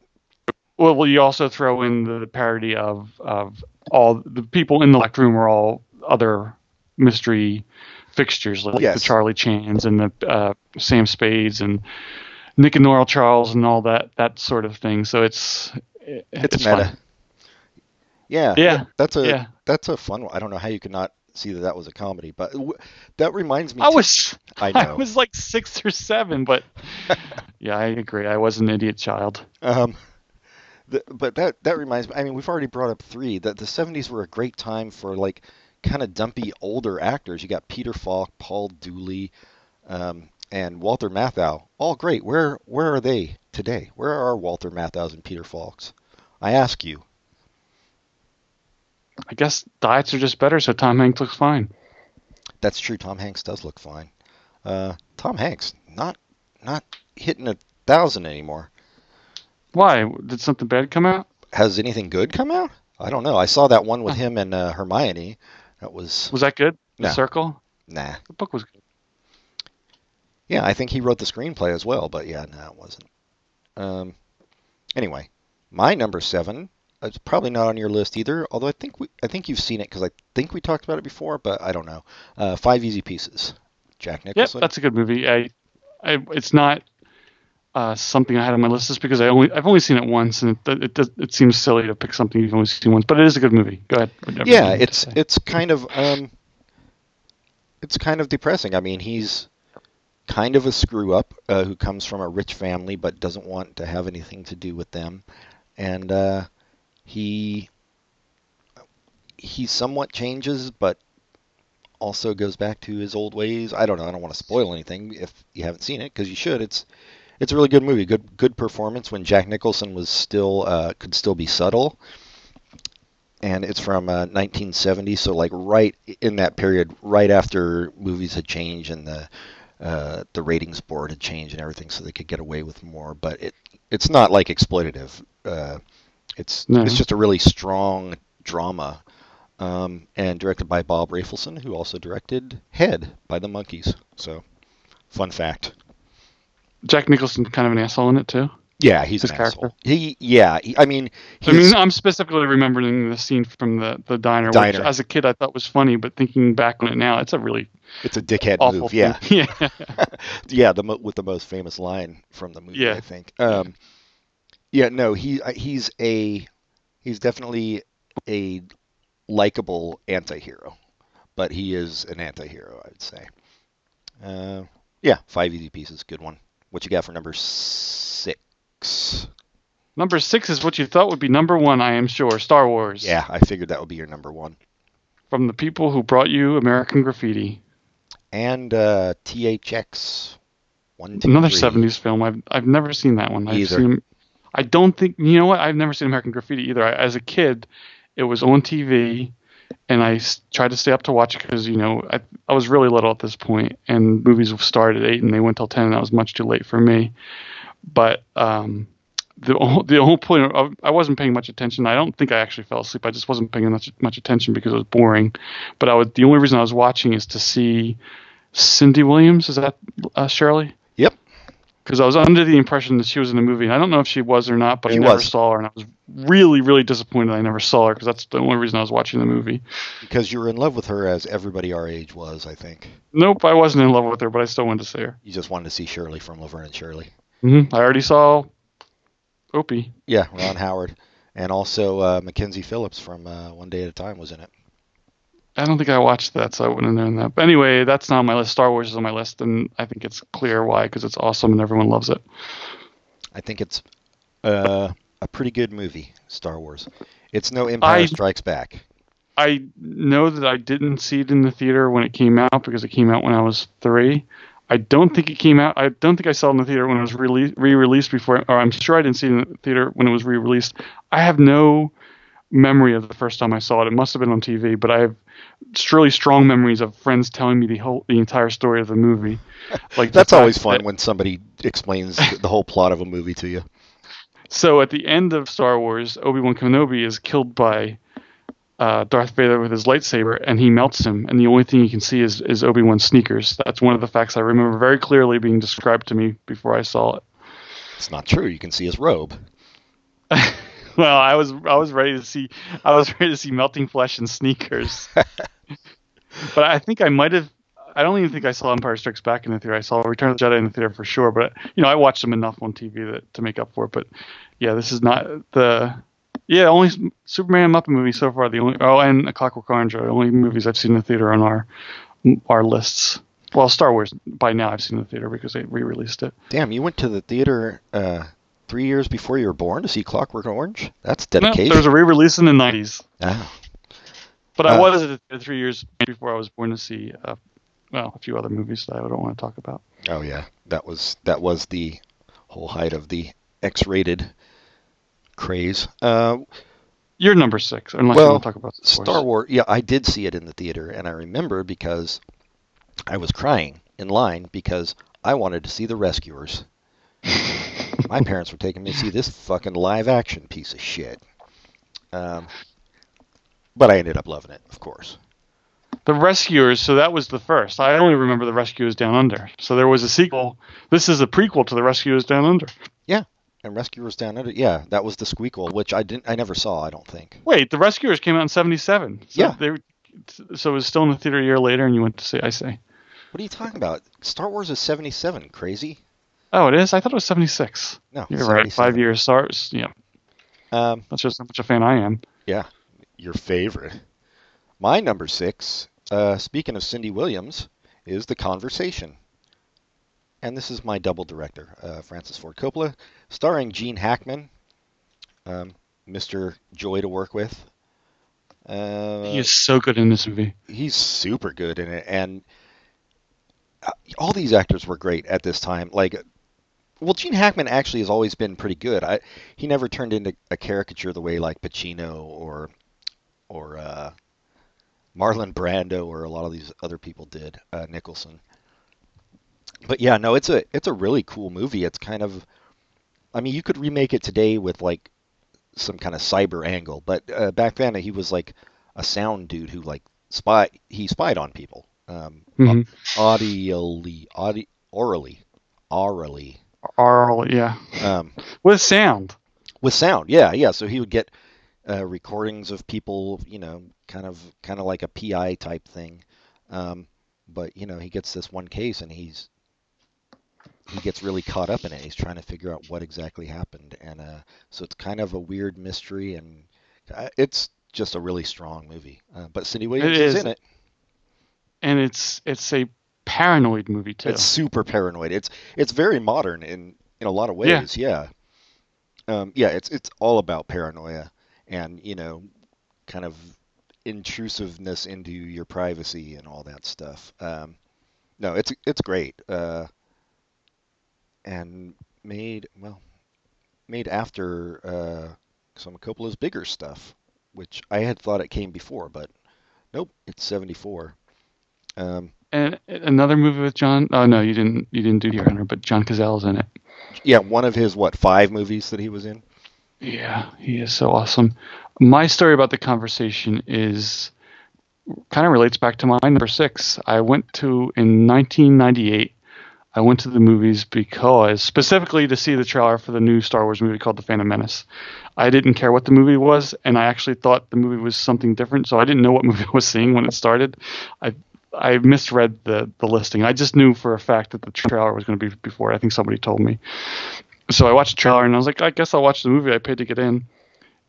Well, well, you also throw in the parody of of all the people in the locked room are all other mystery fixtures like Yes. the Charlie Chans and the uh, Sam Spades and Nick and Nora Charles and all that that sort of thing. So it's it- It's, it's meta. fun. Yeah, Yeah, That's a yeah. that's a fun one. I don't know how you could not see that that was a comedy, but w- that reminds me. I was I I, was like six or seven, but yeah, I agree. I was an idiot child. Um, the, but that that reminds me. I mean, we've already brought up three. That the '70s were a great time for like kind of dumpy older actors. You got Peter Falk, Paul Dooley, um, and Walter Matthau. All great. Where where are they today? Where are Walter Matthau's and Peter Falks? I ask you. I guess diets are just better, so Tom Hanks looks fine. That's true. Tom Hanks does look fine. Uh, Tom Hanks not not hitting a thousand anymore. Why did something bad come out? Has anything good come out? I don't know. I saw that one with him and uh, Hermione. That was Was that good? The No. Circle. nah. The book was good. Yeah, I think he wrote the screenplay as well, but yeah, no, it wasn't. Um, anyway, my number seven It's probably not on your list either. Although I think we, I think you've seen it because I think we talked about it before, but I don't know. Uh, Five Easy Pieces. Jack Yep, Nicholson. that's a good movie. I, I it's not uh, something I had on my list just because I only I've only seen it once, and it it, does, it seems silly to pick something you've only seen once. But it is a good movie. Go ahead. Yeah, it's it's kind of um, it's kind of depressing. I mean, he's kind of a screw up uh, who comes from a rich family but doesn't want to have anything to do with them, and uh, he he somewhat changes, but also goes back to his old ways. I don't know. I don't want to spoil anything if you haven't seen it because you should. It's it's a really good movie. Good good performance when Jack Nicholson was still uh, could still be subtle and it's from uh, 1970. So like right in that period, right after movies had changed and the uh, the ratings board had changed and everything, so they could get away with more. But it it's not like exploitative. Uh, it's No. it's just a really strong drama. Um, and directed by Bob Rafelson, who also directed Head by the Monkees. So, fun fact. Jack Nicholson kind of an asshole in it too. Yeah, he's His an character? asshole. He, yeah, he, I mean, I mean, I'm specifically remembering the scene from the the diner, which as a kid I thought was funny, but thinking back on it now, it's a really it's a dickhead awful move. Yeah, thing. yeah. yeah, the mo- with the most famous line from the movie, Yeah. I think. Um, yeah, no, he uh, he's a he's definitely a likable anti-hero, but he is an anti-hero, I would say. Uh, yeah, five easy pieces, good one. What you got for number six? Number six is what you thought would be number one, I am sure. Star Wars. Yeah, I figured that would be your number one. From the people who brought you American Graffiti. And uh, THX one two Another three. 70s film. I've I've never seen that one. I've Either. seen I don't think you know what? I've never seen American Graffiti either. I, as a kid, it was on TV and I tried to stay up to watch it because you know I, I was really little at this point, and movies started at eight and they went till ten, and that was much too late for me. But um, the the whole point of, I wasn't paying much attention. I don't think I actually fell asleep. I just wasn't paying much much attention because it was boring. But I was the only reason I was watching is to see Cindy Williams. Is that uh, Shirley? Because I was under the impression that she was in the movie. And I don't know if she was or not, but She I never was. saw her, and I was really, really disappointed I never saw her because that's the only reason I was watching the movie. Because you were in love with her as everybody our age was, I think. Nope, I wasn't in love with her, but I still wanted to see her. You just wanted to see Shirley from Laverne and Shirley. hmm I already saw Opie. Yeah, Ron Howard. And also uh, Mackenzie Phillips from uh, One Day at a Time was in it. I don't think I watched that, so I wouldn't have known that. But anyway, that's not on my list. Star Wars is on my list, and I think it's clear why because it's awesome and everyone loves it. I think it's uh, a pretty good movie, Star Wars. It's no Empire I- Strikes Back. I know that I didn't see it in the theater when it came out because it came out when I was three. I don't think it came out. I don't think I saw it in the theater when it was re-released before, or I'm sure I didn't see it in the theater when it was re-released. I have no memory of the first time I saw it. It must have been on TV, but I have really strong memories of friends telling me the whole, the entire story of the movie. Like That's always fun that- when somebody explains the whole plot of a movie to you. So at the end of Star Wars, Obi Wan Kenobi is killed by uh, Darth Vader with his lightsaber, and he melts him. And the only thing you can see is, is Obi Wan's sneakers. That's one of the facts I remember very clearly being described to me before I saw it. It's not true. You can see his robe. Well, I was I was ready to see I was ready to see melting flesh and sneakers. but I think I might have. I don't even think I saw Empire Strikes Back in the theater. I saw Return of the Jedi in the theater for sure. But you know, I watched them enough on TV that to make up for it. But yeah, this is not the yeah only Superman Muppet movie so far. The only oh and A Clockwork Orange are the only movies I've seen in the theater on our our lists. Well, Star Wars by now I've seen in the theater because they re-released it. Damn, you went to the theater uh, three years before you were born to see Clockwork Orange? That's No, dedication. there was a re-release in the '90s. Ah. But I Uh, was three years before I was born to see, uh, well, a few other movies that I don't want to talk about. Oh yeah, that was that was the whole height of the X-rated craze. Uh, You're number six, unless you well, want to talk about Star Wars. Yeah, I did see it in the theater, and I remember because I was crying in line because I wanted to see the Rescuers. My parents were taking me to see this fucking live-action piece of shit. Um, but I ended up loving it, of course. The Rescuers, so that was the first. I only remember The Rescuers Down Under. So there was a sequel. This is a prequel to The Rescuers Down Under. Yeah. And Rescuers Down Under. Yeah, that was the Squeakle, which I didn't. I never saw. I don't think. Wait, The Rescuers came out in '77. So Yeah. They, so it was still in the theater a year later, and you went to see. I say. What are you talking about? Star Wars is 77. Crazy? Oh, it is. I thought it was '76. No. You're right. Five years. Stars. Yeah. Um, That's just how much a fan I am. yeah, your favorite. My number six. Uh, speaking of Cindy Williams, is The Conversation. And this is my double director, uh, Francis Ford Coppola, starring Gene Hackman, um, Mr. Joy to work with. Uh, he is so good in this movie. he's super good in it and uh, all these actors were great at this time like well gene hackman actually has always been pretty good. I, he never turned into a caricature the way like pacino or or uh, marlon brando or a lot of these other people did uh, nicholson. But yeah no it's a it's a really cool movie. It's kind of i mean you could remake it today with like some kind of cyber angle but uh, back then he was like a sound dude who like spy he spied on people um Mhm. audially audi orally orally Arl, yeah, um with sound. with sound yeah yeah. So he would get uh, recordings of people you know kind of kind of like a pi type thing. Um but you know he gets this one case and he's he gets really caught up in it. He's trying to figure out what exactly happened. And uh so it's kind of a weird mystery and uh, it's just a really strong movie. Uh, but cindy williams is is. in it. And it's it's a paranoid movie too. It's super paranoid. It's it's very modern in in a lot of Yeah. ways. Yeah. Um, yeah. It's it's all about paranoia and you know, kind of intrusiveness into your privacy and all that stuff. Um, no, it's it's great. Uh, and made well, made after uh, some of Coppola's bigger stuff, which I had thought it came before, but nope, it's seventy four. Um, and another movie with John. Oh no, you didn't you didn't do Deer Hunter, but John Cazale's in it. Yeah, one of his what five movies that he was in. Yeah, he is so awesome. My story about the conversation is kind of relates back to my number six. I went to in 1998. I went to the movies because specifically to see the trailer for the new Star Wars movie called The Phantom Menace. I didn't care what the movie was, and I actually thought the movie was something different, so I didn't know what movie I was seeing when it started. I I misread the the listing. I just knew for a fact that the trailer was going to be before. I think somebody told me. So I watched the trailer and I was like, I guess I'll watch the movie. I paid to get in,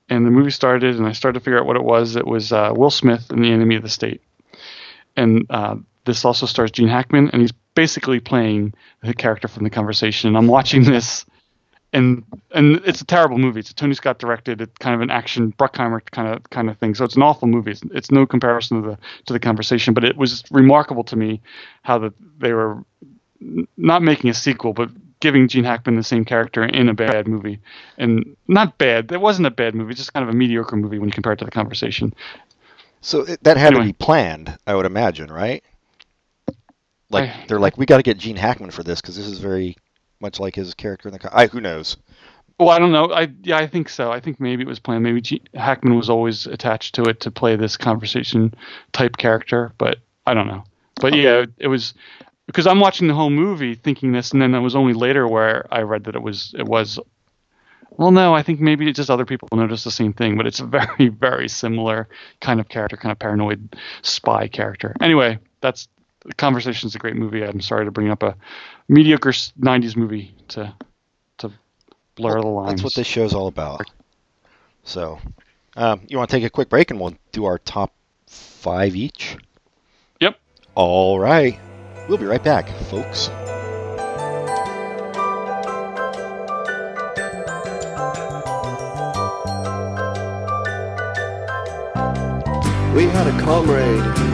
and the movie started, and I started to figure out what it was. It was uh, Will Smith in The Enemy of the State, and uh, this also stars Gene Hackman, and he's basically playing the character from the conversation. And I'm watching this, and and it's a terrible movie. It's a Tony Scott directed, it's kind of an action Bruckheimer kind of kind of thing. So it's an awful movie. It's, it's no comparison to the to the conversation, but it was remarkable to me how that they were not making a sequel, but giving Gene Hackman the same character in a bad movie, and not bad. It wasn't a bad movie, just kind of a mediocre movie when you compare it to the conversation. So that had to be planned, I would imagine, right? Like I- they're like, we got to get Gene Hackman for this because this is very much like his character in the. co- I who knows? Well, I don't know. I yeah, I think so. I think maybe it was planned. Maybe G- Hackman was always attached to it to play this conversation type character, but I don't know. But yeah, it, it was because I'm watching the whole movie thinking this, and then it was only later where I read that it was it was. Well, no, I think maybe it's just other people noticed the same thing, but it's a very very similar kind of character, kind of paranoid spy character. Anyway, that's Conversation's is a great movie. I'm sorry to bring up a mediocre '90s movie to to blur the lines. That's what this show's all about. So, um, you want to take a quick break and we'll do our top five each. Yep. All right. We'll be right back, folks. We had a comrade,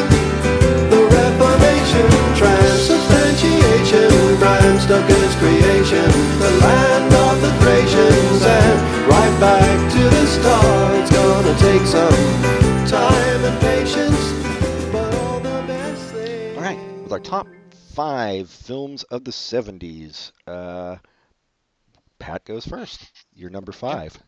Bram Stoker's creation, the land of the Thracians, and right back to the star. It's gonna take some time and patience, but all the best things. All right, with our top five films of the 70s, uh, Pat goes first. You're number five.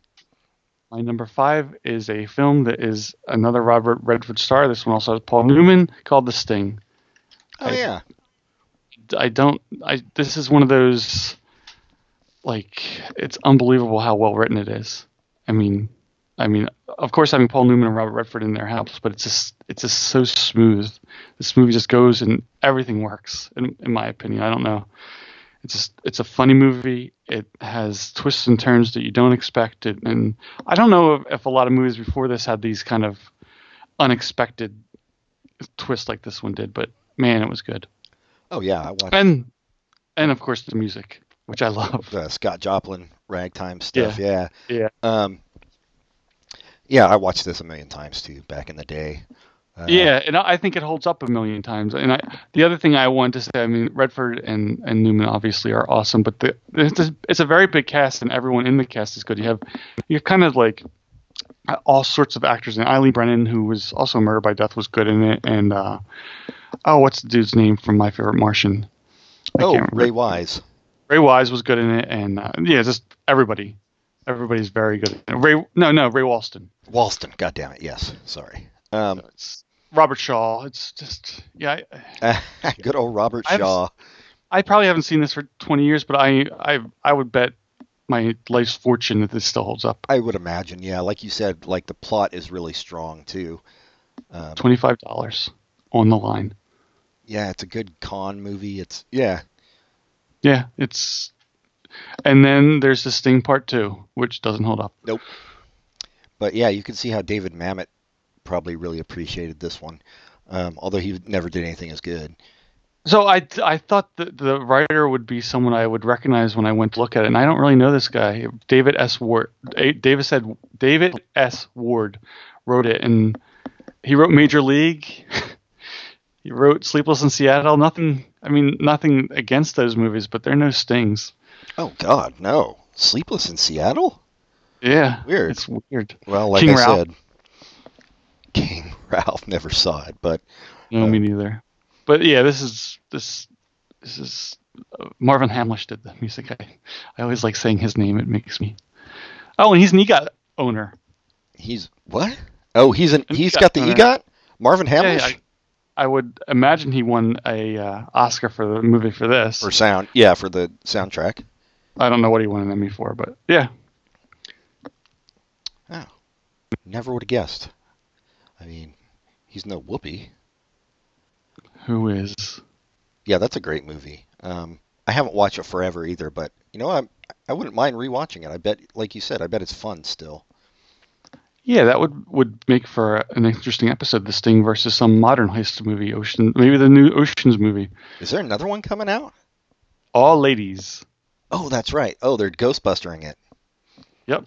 My number five is a film that is another Robert Redford star. This one also has Paul Newman called The Sting. Oh, I- yeah. I don't. I this is one of those like it's unbelievable how well written it is. I mean, I mean, of course, having Paul Newman and Robert Redford in there helps, but it's just it's just so smooth. This movie just goes and everything works. In, in my opinion, I don't know. It's just it's a funny movie. It has twists and turns that you don't expect. It, and I don't know if, if a lot of movies before this had these kind of unexpected twists like this one did. But man, it was good. Oh, yeah. I watched And and of course the music, which I love. the Scott Joplin ragtime stuff. Yeah. Yeah. Um, yeah, I watched this a million times too back in the day. Uh, Yeah, and I I think it holds up a million times. And I, the other thing I want to say, I mean, Redford and, and Newman obviously are awesome, but the, it's, a, it's a very big cast, and everyone in the cast is good. You have you're kind of like all sorts of actors. And Eileen Brennan, who was also Murdered by Death, was good in it. And uh, oh, what's the dude's name from My Favorite Martian? I Oh. Ray Wise. Ray Wise was good in it, and uh, yeah, just everybody, everybody's very good. Ray, no, no, Ray Walston. Walston. God damn it. Yes. Sorry. Um, It's Robert Shaw. It's just yeah. I, good old Robert I've- Shaw. I probably haven't seen this for 20 years, but I I I would bet my life's fortune that this still holds up. I would imagine. Yeah. Like you said, like the plot is really strong too. Um, Twenty five dollars on the line. Yeah, it's a good con movie. It's yeah. Yeah, it's. And then there's the Sting Part Two, which doesn't hold up. Nope. But yeah, you can see how David Mamet probably really appreciated this one, um, although he never did anything as good. So I I thought that the writer would be someone I would recognize when I went to look at it, and I don't really know this guy. David S. Ward. David said David S. Ward wrote it, and he wrote Major League. he wrote Sleepless in Seattle. Nothing. I mean, nothing against those movies, but they're no stings. Oh God, no! Sleepless in Seattle? Yeah, Weird. It's weird. Well, like King I Ralph. said, King Ralph never saw it, but No, Oh. me neither. But yeah, this is this this is uh, Marvin Hamlisch did the music. I I always like saying his name. It makes me. Oh, and he's an EGOT owner. he's what? Oh, he's an An he's EGOT got the owner. EGOT. Marvin Yeah, Hamlisch I, I would imagine he won a uh, Oscar for the movie for this. for sound. Yeah, for the soundtrack. I don't know what he won an Emmy for, but yeah, Oh, never would have guessed. I mean, he's no Whoopi. who is? Yeah, that's a great movie. Um, I haven't watched it forever either, but you know, I I wouldn't mind rewatching it. I bet, like you said, I bet it's fun still. Yeah, that would would make for an interesting episode. The Sting versus some modern heist movie, Ocean, maybe the new Ocean's movie. Is there another one coming out? All ladies. Oh, that's right. Oh, they're Ghostbustering it. Yep.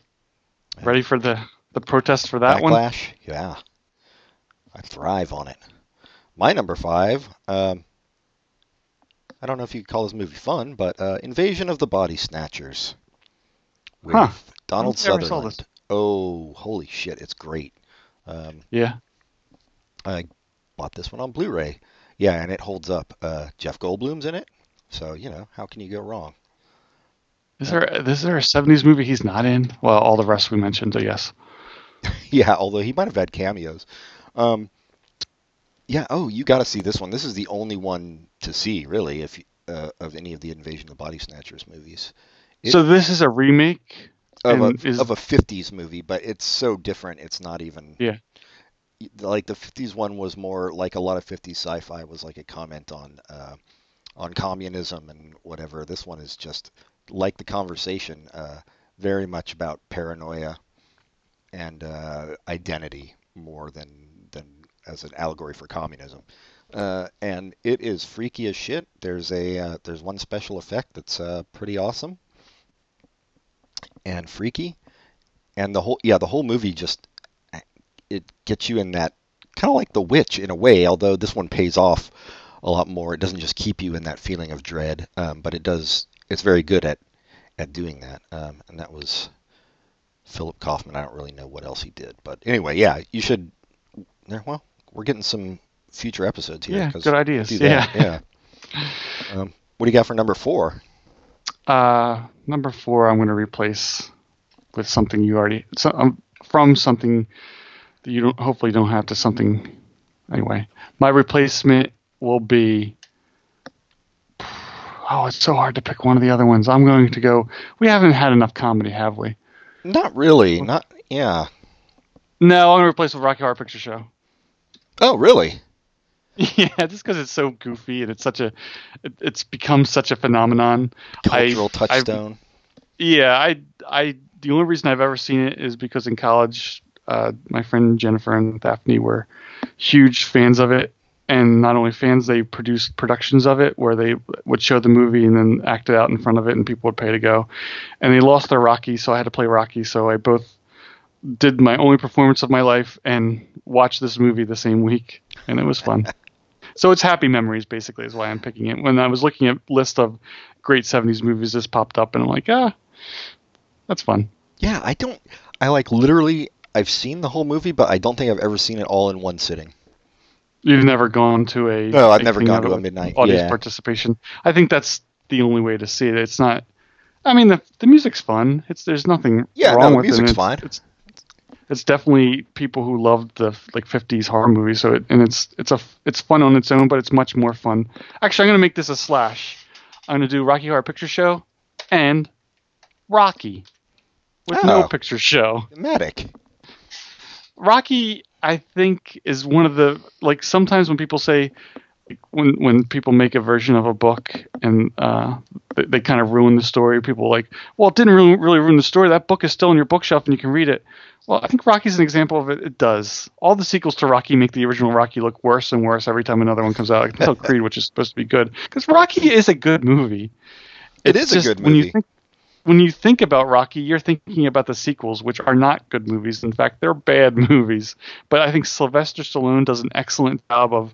Ready for the the protest for that one? Backlash. Yeah, I thrive on it. My number five. Um, I don't know if you call this movie fun, but uh, Invasion of the Body Snatchers with Huh. Donald I never saw Sutherland. Oh, holy shit! It's great. Um, Yeah. I bought this one on Blu-ray. Yeah, and it holds up. Uh, Jeff Goldblum's in it, so you know how can you go wrong? Is there is there a '70s movie he's not in? Well, all the rest we mentioned, I guess. yeah, although he might have had cameos. Um, yeah. Oh, you got to see this one. This is the only one to see, really, if uh, of any of the Invasion of the Body Snatchers movies. It- so this is a remake Of and a is- of a '50s movie, but it's so different. It's not even. Yeah. Like the '50s one was more like a lot of '50s sci-fi was like a comment on uh, on communism and whatever. This one is just like the conversation, uh, very much about paranoia and uh, identity more than than as an allegory for communism. Uh, and it is freaky as shit. There's a uh, there's one special effect that's uh, pretty awesome and freaky, and the whole yeah the whole movie just it gets you in that kind of like The Witch in a way. Although this one pays off a lot more. It doesn't just keep you in that feeling of dread, um, but it does. It's very good at at doing that, um, and that was Philip Kaufman. I don't really know what else he did, but anyway, yeah, you should. yeah, Well, we're getting some future episodes here. Yeah, good ideas. that, yeah. Um, what do you got for number four? Uh, number four, I'm going to replace with something you already so, um, from something that you don't hopefully don't have to something. Anyway, my replacement will be. Oh, it's so hard to pick one of the other ones. I'm going to go. We haven't had enough comedy, have we? Not really. Not yeah. No, I'm going to replace with Rocky Horror Picture Show. Oh, really? Yeah, just because it's so goofy and it's such a, it, it's become such a phenomenon. Cultural I- I- touchstone. Yeah, I, I, the only reason I've ever seen it is because in college, uh, my friend Jennifer and Daphne were huge fans of it, and not only fans, they produced productions of it where they would show the movie and then act it out in front of it, and people would pay to go. And they lost their Rocky, so I had to play Rocky. So I both did my only performance of my life and watched this movie the same week, and it was fun. so it's happy memories, basically, is why I'm picking it. When I was looking at list of great '70s movies, this popped up, and I'm like, ah, that's fun. Yeah, I don't. I like literally. I've seen the whole movie, but I don't think I've ever seen it all in one sitting. You've never gone to a No, I've a never gone to a midnight, audience yeah. participation. I think that's the only way to see it. It's not. I mean, the the music's fun. It's there's nothing Yeah, no, wrong the with music's it. It's, fine. It's, it's definitely people who loved the like 50s horror movies. So it, and it's it's a it's fun on its own, but it's much more fun. Actually, I'm gonna make this a slash. I'm gonna do Rocky Horror Picture Show and Rocky with Oh. no picture show. Matic. Rocky, I think, is one of the like sometimes when people say when when people make a version of a book and uh, they, they kind of ruin the story. People are like, well, it didn't really, really ruin the story. That book is still in your bookshelf and you can read it. Well, I think Rocky's an example of it. It does. All the sequels to Rocky make the original Rocky look worse and worse every time another one comes out. Until Creed, which is supposed to be good, because Rocky is a good movie. It It's is a just good When you movie. think when you think about Rocky, you're thinking about the sequels, which are not good movies. In fact, they're bad movies. But I think Sylvester Stallone does an excellent job of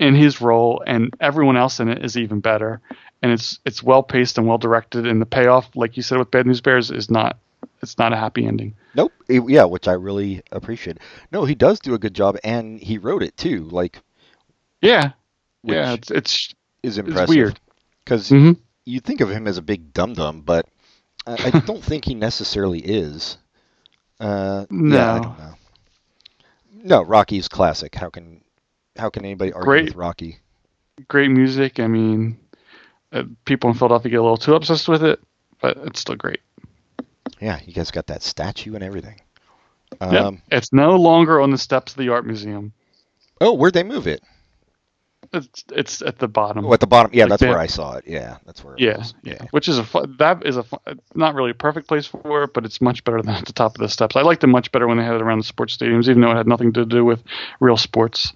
in his role, and everyone else in it is even better. And it's it's well paced and well directed, and the payoff, like you said with Bad News Bears, is not it's not a happy ending. Nope. It- yeah, which I really appreciate. No, he does do a good job, and he wrote it too. Like, Yeah, which yeah, it's it's, is impressive. it's weird. because Mhm. you think of him as a big dum dum, but I, I don't think he necessarily is. Uh, Yeah, I No. don't know. No, Rocky's classic. How can how can anybody argue Great. with Rocky? Great music. I mean, uh, people in Philadelphia get a little too obsessed with it, but it's still great. Yeah, you guys got that statue and everything. Yep. Um, It's no longer on the steps of the art museum. Oh, where'd they move it? It's it's at the bottom. Oh, at the bottom. Yeah, Like that's they- where I saw it. Yeah, that's where. It Yeah, was. yeah. Which is a fu- that is a fu- not really a perfect place for it, but it's much better than at the top of the steps. I liked it much better when they had it around the sports stadiums, even though it had nothing to do with real sports.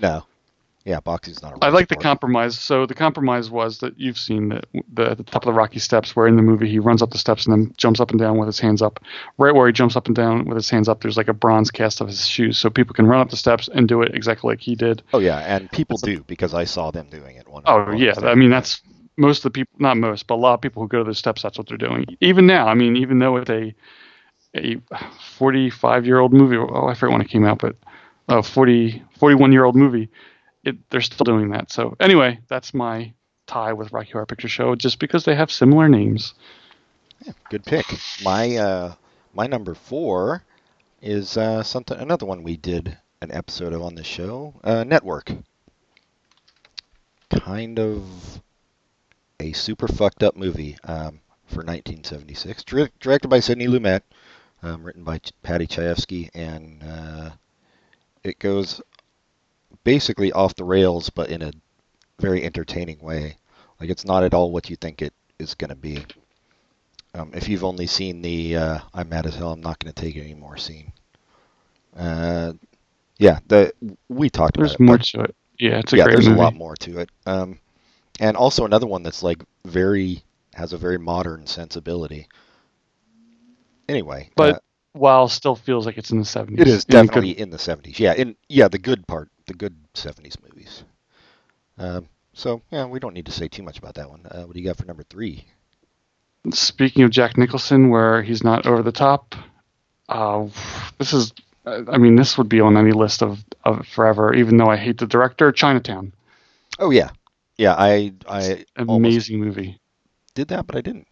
No. Yeah, boxing's not. A I like the compromise. So the compromise was that you've seen the, the the top of the rocky steps, where in the movie he runs up the steps and then jumps up and down with his hands up. Right where he jumps up and down with his hands up, there's like a bronze cast of his shoes, so people can run up the steps and do it exactly like he did. Oh yeah, and people do because I saw them doing it. One. Oh one yeah, time. I mean that's most of the people, not most, but a lot of people who go to the steps. That's what they're doing. Even now, I mean, even though it's a a 45 year old movie, oh I forget when it came out, but a 40 41 year old movie, it, they're still doing that. So anyway, that's my tie with Rocky Horror Picture Show, just because they have similar names. Good pick. My uh, my number four is uh, something another one we did an episode of on the show. Uh, Network. Kind of a super fucked up movie um, for 1976, Dir- directed by Sidney Lumet, um, written by Ch- Paddy Chayefsky, and uh, it goes basically off the rails, but in a very entertaining way. Like it's not at all what you think it is going to be. Um, if you've only seen the uh, "I'm mad as hell, I'm not going to take it anymore" scene, uh, yeah, the we talked There's about it. more to it. Yeah, it's a yeah, great there's movie. a lot more to it. Um, and also another one that's like very has a very modern sensibility. Anyway, But uh, While still feels like it's in the 70s. it is In good- definitely in the 70s. Yeah, in yeah the good part, the good 70s movies. Um, so yeah, we don't need to say too much about that one. Uh, what do you got for number three? Speaking of Jack Nicholson, where he's not over the top, Uh, this is, I mean, this would be on any list of, of forever. Even though I hate the director, Chinatown, Oh yeah, yeah. I I amazing movie. did that, but I didn't.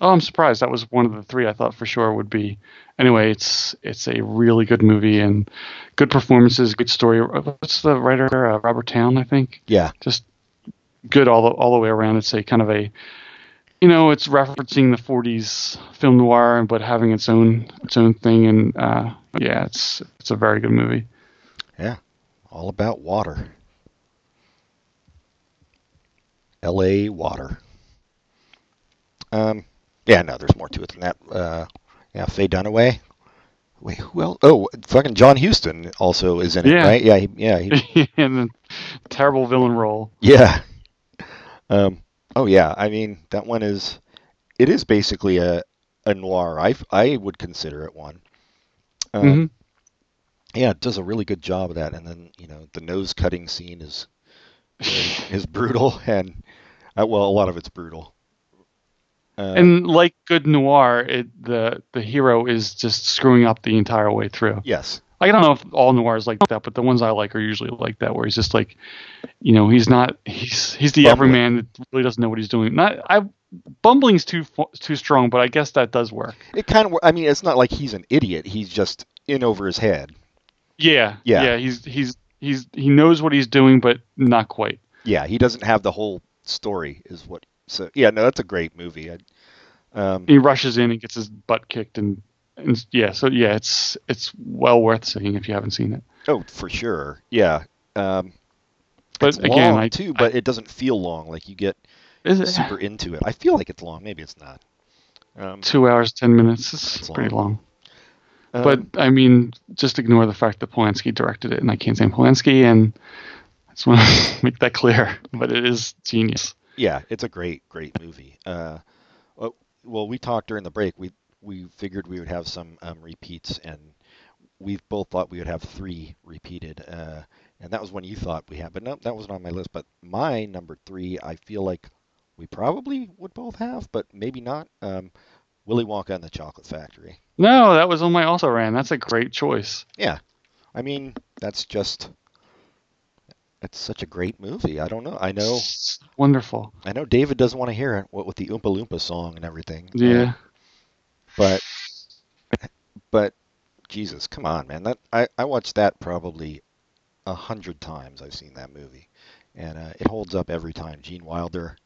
Oh, I'm surprised. That was one of the three I thought for sure would be. Anyway, it's it's a really good movie and good performances, good story. What's the writer? Uh, Robert Towne, I think. Yeah, Just good all the all the way around. It's a kind of a, you know, it's referencing the '40s film noir, but having its own its own thing. And uh, yeah, it's it's a very good movie. yeah. All about water. L.A. water. Um, yeah, no, there's more to it than that. Uh, yeah, Faye Dunaway. Wait, who else? Oh, fucking John Huston also is in it, Yeah. right? Yeah, he, yeah, he, and then terrible villain role. yeah. Um, oh yeah, I mean that one is, it is basically a a noir. I I would consider it one. Um, Mhm. Yeah, it does a really good job of that. And then you know the nose cutting scene is is brutal, and uh, well, a lot of it's brutal. Uh, And like good noir, it the the hero is just screwing up the entire way through. yes, I don't know if all noirs like that, but the ones I like are usually like that, where he's just like, you know, he's not he's he's the Bumbling. everyman that really doesn't know what he's doing. Not I bumbling's too too strong, but I guess that does work. it kind of. I mean, it's not like he's an idiot. He's just in over his head. Yeah, Yeah. yeah. He's he's he's he knows what he's doing, but not quite. Yeah, he doesn't have the whole story. Is what. So yeah, no, that's a great movie. I, um, He rushes in and gets his butt kicked, and, and yeah, so yeah, it's it's well worth seeing if you haven't seen it. oh, for sure. Yeah. Um, But it's again, long I too, but it doesn't feel long. Like you get is super into it. I feel like it's long. Maybe it's not. Um, two hours ten minutes? It's That's pretty long. long. But um, I mean, just ignore the fact that Polanski directed it, and I can't say Polanski, and I just want to make that clear. But it is genius. Yeah, it's a great, great movie. Uh, well, well, we talked during the break. We we figured we would have some um, repeats, and we both thought we would have three repeated. Uh, and that was one you thought we had, but no, that wasn't on my list. But my number three, I feel like we probably would both have, but maybe not. Um, Willy Wonka and the Chocolate Factory. No, that was on my also ran. That's a great choice. Yeah, I mean that's just. It's such a great movie. I don't know. I know. Wonderful. I know David doesn't want to hear it. What with the Oompa Loompa song and everything. Yeah. but but Jesus, come on, man! That I I watched that probably a hundred times. I've seen that movie, and uh, it holds up every time. Gene Wilder.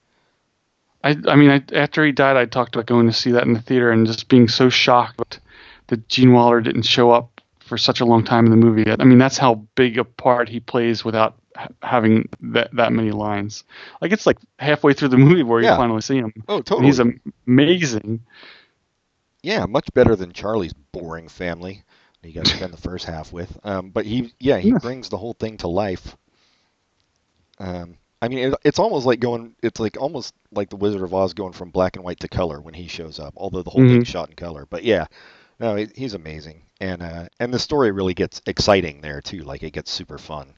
I, I mean, I, after he died, I talked about going to see that in the theater and just being so shocked that Gene Wilder didn't show up for such a long time in the movie. I mean, that's how big a part he plays without having that that many lines. Like it's like halfway through the movie where Yeah. you finally see him. Oh, And totally. he's amazing. yeah, much better than Charlie's boring family. You got to spend the first half with. Um, but he, yeah, he Yeah. brings the whole thing to life. Um, I mean, it, it's almost like going. It's like almost like the Wizard of Oz going from black and white to color when he shows up. Although the whole Mhm. thing's shot in color, but yeah, no, he, he's amazing, and uh, and the story really gets exciting there too. Like it gets super fun.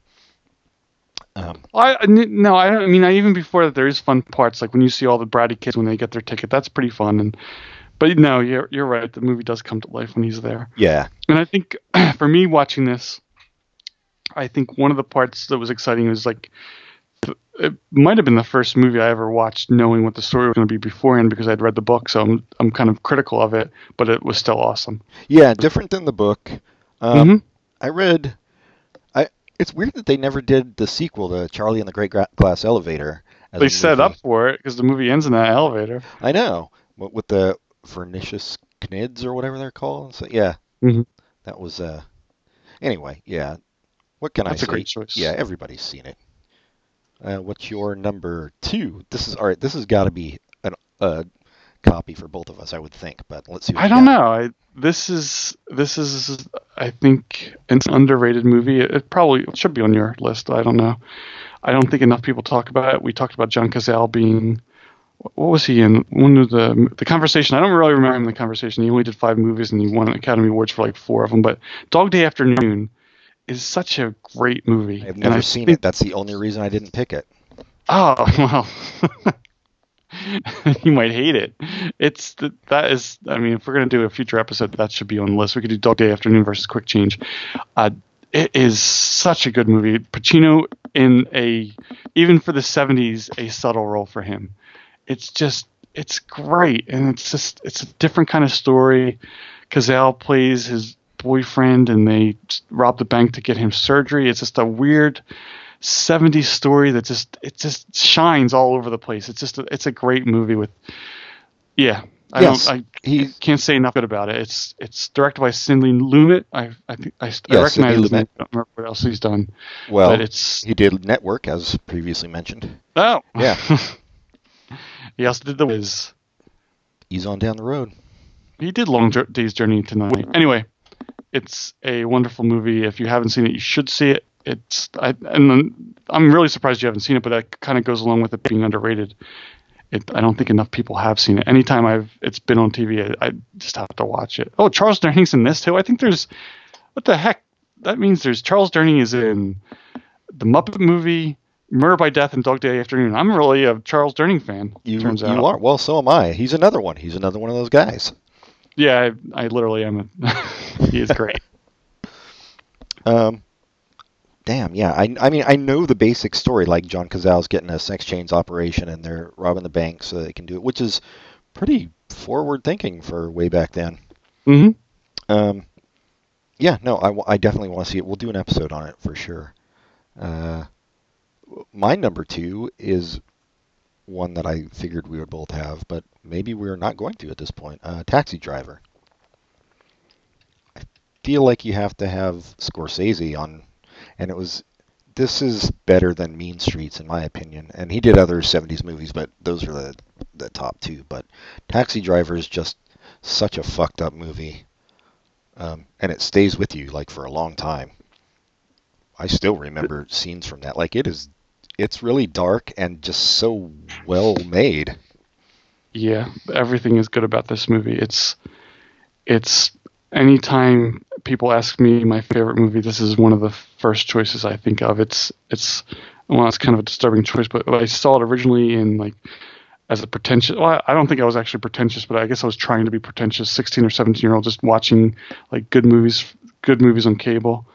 Um, I no, I I mean, I, even before that, there is fun parts like when you see all the bratty kids when they get their ticket. That's pretty fun. And but no, you're you're right. The movie does come to life when he's there. yeah, And I think for me watching this, I think one of the parts that was exciting was like it might have been the first movie I ever watched knowing what the story was going to be beforehand because I'd read the book, so I'm I'm kind of critical of it, but it was still awesome. yeah, different than the book. Um, Mhm. I read. It's weird that they never did the sequel to Charlie and the Great Gra- Glass Elevator. as They set movie. up for it because the movie ends in that elevator. I know. With with the Pernicious Knids or whatever they're called. So yeah, Mhm. that was. uh Anyway, yeah. What can That's I say? That's a great choice. Yeah, everybody's seen it. Uh, what's your number two? This is all right. This has got to be an a copy for both of us, I would think. But let's see. What I don't got. know. I, this is this is I think an underrated movie. It, it probably should be on your list. I don't know. I don't think enough people talk about it. We talked about John Cazale being what was he in one of the the conversation? I don't really remember him in the conversation. He only did five movies and he won Academy Awards for like four of them. But Dog Day Afternoon is such a great movie. I've never seen it. That's the only reason I didn't pick it. Oh well. you might hate it. It's that is. I mean, if we're gonna do a future episode, that should be on the list. We could do Dog Day Afternoon versus Quick Change. Uh, it is such a good movie. Pacino in a even for the '70s, a subtle role for him. It's just it's great, and it's just it's a different kind of story. Cazale plays his boyfriend, and they rob the bank to get him surgery. It's just a weird 70s story that just it just shines all over the place. It's just a, it's a great movie with yeah. I Yes, don't I he- can't say enough good about it. It's it's directed by Sidney Lumet. I I think I, I Yeah, recognize his name. I don't remember what else he's done. Well, but it's he did Network, as previously mentioned. oh Yeah. he also did the Wiz. He's on down the road. He did Long Day's Journey to Night. Anyway, it's a wonderful movie. If you haven't seen it, you should see it. It's I and I'm really surprised you haven't seen it, but that kind of goes along with it being underrated. It, I don't think enough people have seen it. Anytime I've it's been on TV, I, I just have to watch it. Oh, Charles Durning's in this too. I think there's what the heck? That means there's Charles Durning is in the Muppet movie, Murder by Death, and Dog Day Afternoon. I'm really a Charles Durning fan. You turns you out. are. Well, so am I. He's another one. He's another one of those guys. Yeah, I, I literally am. A, he is great. Um, damn, yeah. I, I mean, I know the basic story, like John Cazale's getting a sex change operation and they're robbing the bank so they can do it, which is pretty forward thinking for way back then. hmm Um, yeah, no, I, I definitely want to see it. We'll do an episode on it for sure. Uh, my number two is one that I figured we would both have, but maybe we're not going to at this point. Uh, Taxi Driver. I feel like you have to have Scorsese on, and it was. This is better than Mean Streets in my opinion, and he did other '70s movies, but those are the the top two. But Taxi Driver is just such a fucked up movie um, and it stays with you like for a long time. I still remember scenes from that. Like it is, it's really dark and just so well made. Yeah, everything is good about this movie. It's it's anytime people ask me my favorite movie, this is one of the first choices I think of. It's it's well, it's kind of a disturbing choice, but I saw it originally in like as a pretentious. Well, I don't think I was actually pretentious, but I guess I was trying to be pretentious. Sixteen or seventeen year old, just watching like good movies, good movies on cable,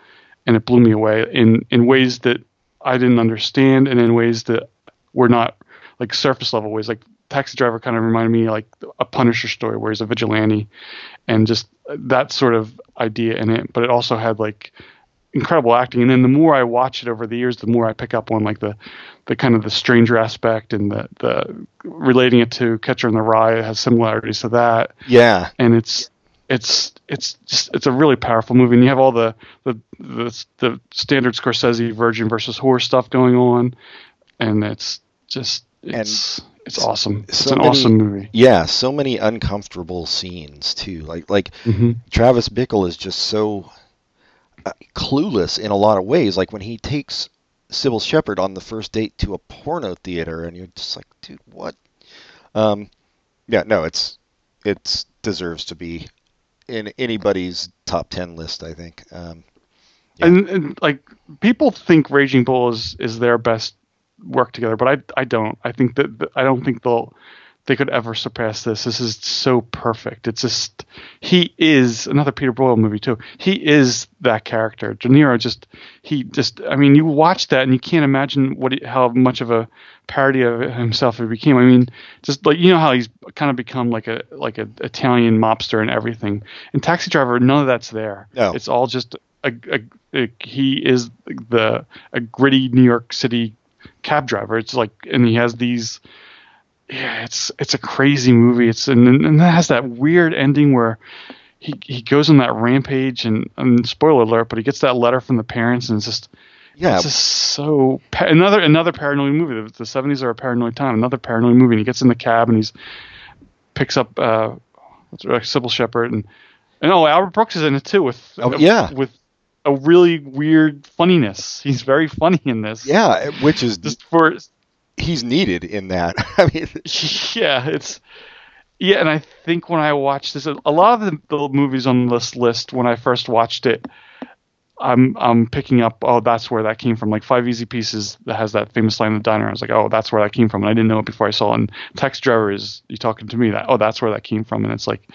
and it blew me away in in ways that I didn't understand, and in ways that were not like surface level ways. Like Taxi Driver kind of reminded me like a Punisher story where he's a vigilante, and just that sort of idea in it. But it also had like incredible acting. And then the more I watch it over the years, the more I pick up on like the the kind of the stranger aspect and the the relating it to Catcher in the Rye. Has similarities to that Yeah, and it's it's it's just it's a really powerful movie and you have all the the the, the standard Scorsese virgin versus horror stuff going on and it's just it's it's awesome it's so an many- awesome movie yeah. So many uncomfortable scenes too. Like like hmm Travis Bickle is just so uh, clueless in a lot of ways. Like when he takes Cybill Shepherd on the first date to a porno theater, and you're just like, dude, what? Um, yeah, no, it's it's deserves to be in anybody's top ten list. I think. Um, Yeah. and, and like people think Raging Bull is is their best work together but I I don't I think that I don't think they'll they could ever surpass this. This is so perfect. It's just he is another Peter Boyle movie too. He is that character. De Niro just he just I mean you watch that and you can't imagine what he, how much of a parody of himself he became. I mean just like you know how he's kind of become like a like an Italian mobster and everything. In Taxi Driver none of that's there. No. It's all just a, a, a he is the a gritty New York City cab driver. It's like and he has these yeah, it's it's a crazy movie. It's and and that has that weird ending where he he goes on that rampage and, and spoiler alert, but he gets that letter from the parents and it's just yeah, it's just so another another paranoid movie. The- seventies are a paranoid time. Another paranoid movie. And he gets in the cab and he's picks up uh, what's it, Cybill Shepherd and and oh Albert Brooks is in it too with Oh, yeah. with a really weird funniness. He's very funny in this. yeah, which is Just for he's needed in that. I mean, yeah, it's yeah, and I think when I watched this, a lot of the, the movies on this list when I first watched it, I'm I'm picking up. Oh, that's where that came from. Like Five Easy Pieces that has that famous line in the diner. I was like, oh, that's where that came from, and I didn't know it before I saw it. And Taxi Driver is you talking to me that oh, that's where that came from, and it's like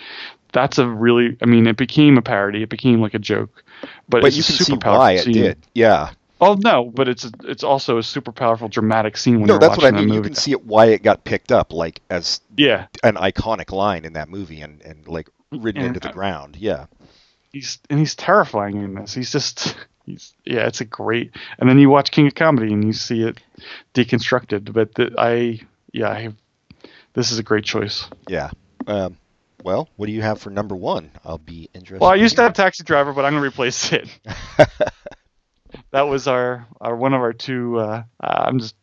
that's a really. I mean, it became a parody. It became like a joke, but, But it's you can super see why it scene. did. Yeah. Oh no, but it's a, it's also a super powerful dramatic scene when No, you're that's what I watching mean. that You can see it why it got picked up, like as yeah, an iconic line in that movie, and and like ridden And into the I- ground. Yeah. he's and he's terrifying in this. He's just he's yeah, it's a great. And then you watch King of Comedy and you see it deconstructed. But the, I yeah, I have, this is a great choice. Yeah. Um, well, what do you have for number one? I'll be interested. Well, I used to have Taxi Driver, but I'm gonna replace it. that was our, our one of our two. Uh, uh, I'm just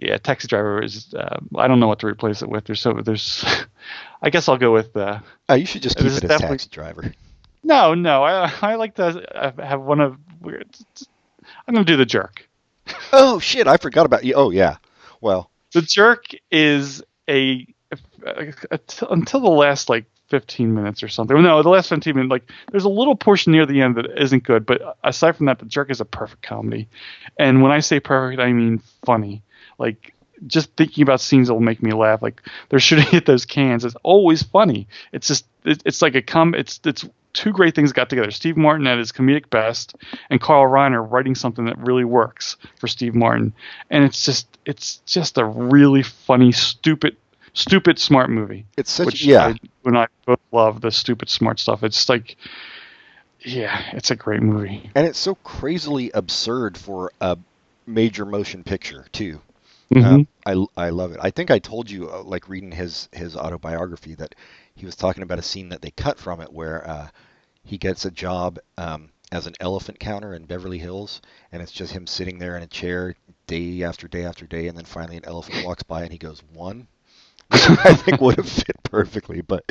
yeah, Taxi Driver is. Uh, I don't know what to replace it with. There's so there's. I guess I'll go with. Uh, Oh, you should just keep it as taxi driver. no, no. I I like to uh, have one of. weird- I'm gonna do the jerk. Oh shit! I forgot about you. Oh yeah. Well, The jerk is a, Uh, until the last like 15 minutes or something. No, the last 15 minutes. Like there's a little portion near the end that isn't good, but aside from that, the jerk is a perfect comedy. And when I say perfect, I mean funny. Like just thinking about scenes that will make me laugh. Like they're shooting at those cans. It's always funny. It's just it, it's like a com. It's it's two great things got together. Steve Martin at his comedic best, and Carl Reiner writing something that really works for Steve Martin. And it's just it's just a really funny, stupid, stupid, smart movie. it's such Which yeah. I, when I both love the stupid, smart stuff. It's like, yeah, it's a great movie. and it's so crazily absurd for a major motion picture too. Mhm. Um, I, I love it. I think I told you, uh, like reading his his autobiography, that he was talking about a scene that they cut from it where uh, he gets a job um, as an elephant counter in Beverly Hills, and it's just him sitting there in a chair day after day after day, and then finally an elephant walks by and he goes one. I think would have fit perfectly, but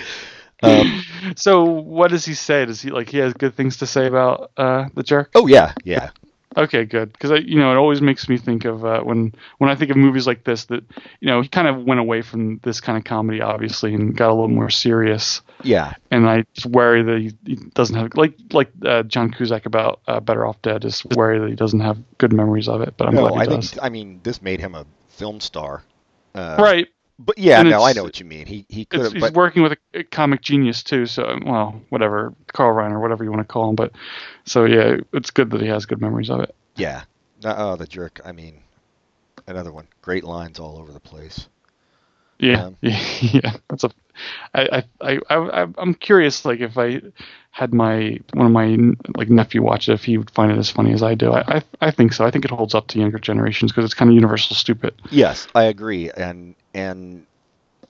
um, so what does he say? Does he like he has good things to say about uh, the jerk? oh yeah, yeah, Okay, good. Because I, you know, it always makes me think of uh, when when I think of movies like this that you know he kind of went away from this kind of comedy, obviously, and got a little more serious. yeah. And I just worry that he, he doesn't have like like uh, John Cusack about uh, Better Off Dead. Just worry that he doesn't have good memories of it. But I'm No, glad he I does. think I mean this made him a film star. Uh, right. But yeah, And no, I know what you mean. He he could have, he's but working with a, comic genius too. So well, whatever, Carl Reiner, whatever you want to call him. But so yeah, it's good that he has good memories of it. yeah. Oh, the jerk. I mean, another one. Great lines all over the place. Yeah, Um, yeah, that's a. I I I I'm curious. Like, if I had my one of my like nephew watch it, if he would find it as funny as I do. I, I, I think so. I think it holds up to younger generations because it's kind of universal stupid. Yes, I agree, and and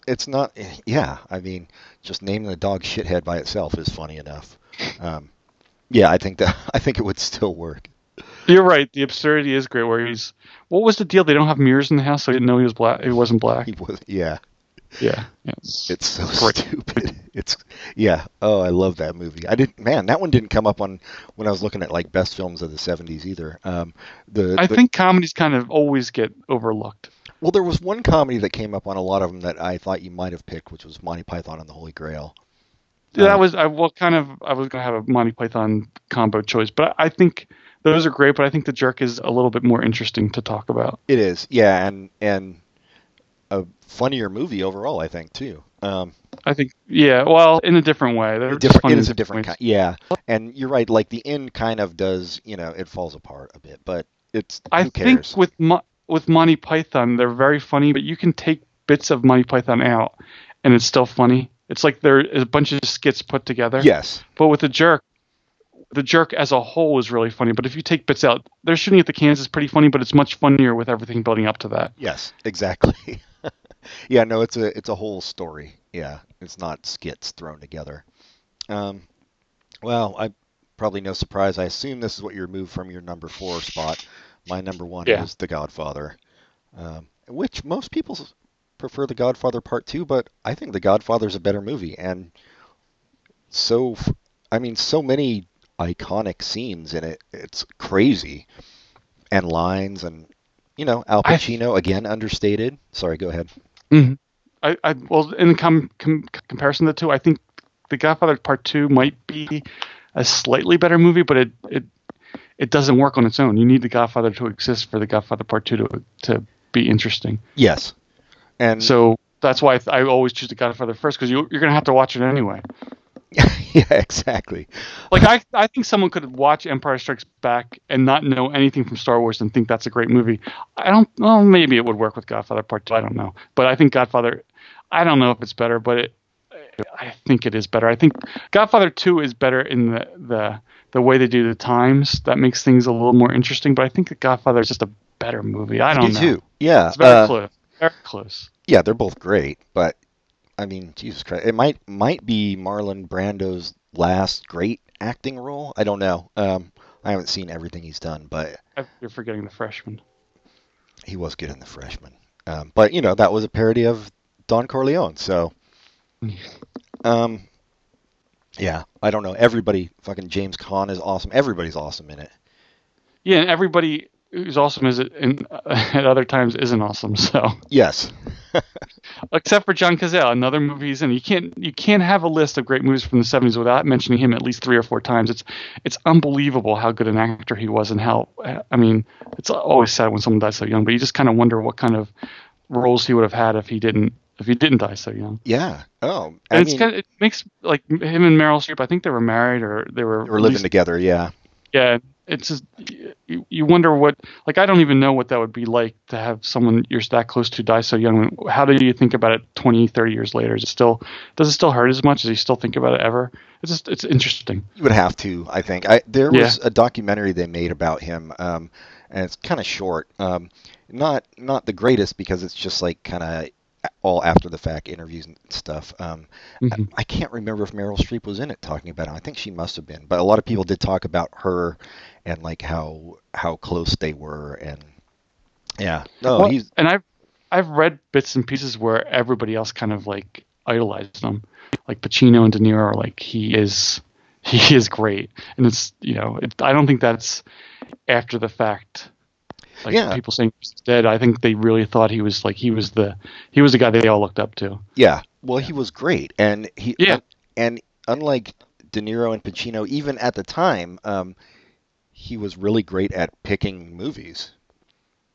it's not. Yeah, I mean, just naming the dog shithead by itself is funny enough. Um, yeah, I think that I think it would still work. You're right. The absurdity is great. Where he's, what was the deal? They don't have mirrors in the house, so he didn't know he was black. He wasn't black. He was. Yeah, Yeah, yes. it's so Great. stupid. It's yeah. Oh, I love that movie. I didn't. Man, that one didn't come up on when I was looking at like best films of the '70s either. Um, the I the- think comedies kind of always get overlooked. Well, there was one comedy that came up on a lot of them that I thought you might have picked, which was Monty Python and the Holy Grail. that Um, was I well kind of I was gonna have a Monty Python combo choice, but I think those are great. But I think the jerk is a little bit more interesting to talk about. It is, yeah, and and a funnier movie overall, I think too. Um, I think yeah, well, in a different way. They're different, it is a different ways. kind, yeah. And you're right, like the end kind of does, you know, it falls apart a bit, but it's I think with Mo- with Monty Python, they're very funny, but you can take bits of Monty Python out, and it's still funny. It's like there is a bunch of skits put together. yes, But with a jerk, the jerk as a whole is really funny. But if you take bits out, they're shooting at the cans is pretty funny, but it's much funnier with everything building up to that. yes, exactly. yeah, no, it's a it's a whole story. Yeah, it's not skits thrown together. Um, well, I probably no surprise. I assume this is what you removed from your number four spot. My number one Yeah. is The Godfather, um, which most people prefer The Godfather Part Two, but I think The Godfather is a better movie, and so I mean, so many iconic scenes in it. It's crazy, and lines, and you know, Al I- Pacino again understated. Sorry, go ahead. Mm-hmm. I, I well, in com, com, comparison to the two, I think The Godfather Part Two might be a slightly better movie, but it it it doesn't work on its own. You need the Godfather to exist for the Godfather Part Two to to be interesting. Yes, and So that's why I, th- I always choose the Godfather first because you, you're gonna have to watch it anyway. yeah, exactly. Like I, I think someone could watch Empire Strikes Back and not know anything from Star Wars and think that's a great movie. I don't. Well, maybe it would work with Godfather Part Two. I don't know, but I think Godfather. I don't know if it's better, but it. I think it is better. I think Godfather Two is better in the the the way they do the times. That makes things a little more interesting. But I think the Godfather is just a better movie. I don't know. too. Yeah, It's very uh, close. Very close. yeah, they're both great, but I mean, Jesus Christ, it might might be Marlon Brando's last great acting role. I don't know. Um, I haven't seen everything he's done, but You're forgetting the freshman. he was good in The Freshman. Um, but you know, that was a parody of Don Corleone, so um, yeah, I don't know. Everybody, fucking James Caan is awesome. Everybody's awesome in it. Yeah, and everybody who's awesome is in, at other times isn't awesome. So Yes. except for John Cazale, another movie he's in. You can't you can't have a list of great movies from the '70s without mentioning him at least three or four times. It's it's unbelievable how good an actor he was and how I mean it's always sad when someone dies so young, but you just kind of wonder what kind of roles he would have had if he didn't if he didn't die so young. Yeah. Oh, I And it's mean, kind of, it makes like him and Meryl Streep. I think they were married or they were they were living together. Yeah. yeah it's just you, you wonder what like i don't even know what that would be like to have someone you're that close to die so young how do you think about it 20 30 years later is it still does it still hurt as much does he still think about it ever it's just it's interesting You would have to, I think. I, there Yeah. was a documentary they made about him, um, and it's kind of short. Um, not not the greatest because it's just like kind of all after the fact interviews and stuff. Um, Mhm. I, I can't remember if Meryl Streep was in it talking about it. I think she must have been, but a lot of people did talk about her and like how how close they were, and yeah, no, Well, he's and i've i've read bits and pieces where everybody else kind of like idolized him like pacino and de niro are like he is he is great and it's you know it, i don't think that's after the fact like Yeah. people saying he's dead i think they really thought he was like he was the he was the guy they all looked up to Yeah, well, he was great, and he Yeah. and unlike De Niro and Pacino, even at the time, um, he was really great at picking movies.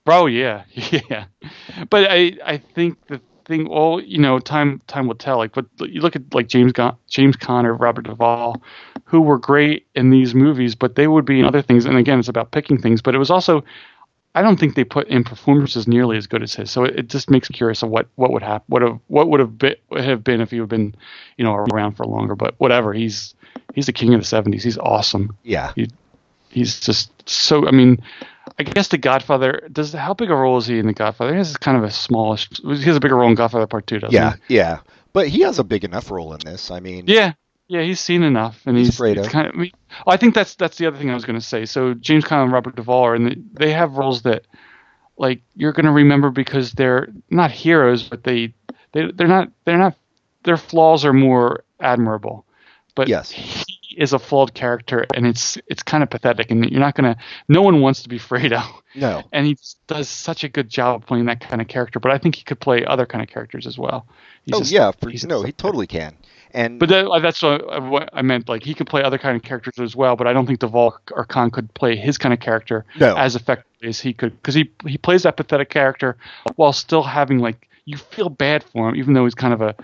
Oh yeah, yeah. But I I think the thing, well, you know, time time will tell. Like, but you look at like James Gon- James Conner, Robert Duvall, who were great in these movies, but they would be in other things. And again, it's about picking things. But it was also, I don't think they put in performances nearly as good as his. So it, it just makes me curious of what what would happen, what have what would have been have been if he had been, you know, around for longer. But whatever, he's he's the king of the '70s. He's awesome Yeah, he's just so. I mean, I guess the Godfather does. How big a role is he in the Godfather? This is kind of a smallish. He has a bigger role in Godfather Part Two, doesn't yeah, yeah. But he has a big enough role in this. I mean. Yeah, yeah. He's seen enough, and He's he's, kind of. I, mean, I think that's that's the other thing I was going to say. So James Caan and Robert Duvall are, and they have roles that, like, you're going to remember because they're not heroes, but they they they're not they're not their flaws are more admirable. But Yes. he is a flawed character, and it's it's kind of pathetic, and you're not gonna. No one wants to be Fredo. no, and he does such a good job of playing that kind of character. But I think he could play other kind of characters as well. He's oh just- yeah, for, no, he totally can. And But that, uh, that's what, uh, what I meant. Like he could play other kind of characters as well. But I don't think Duvall or Caan could play his kind of character No. as effectively as he could, because he he plays that pathetic character while still having like you feel bad for him, even though he's kind of a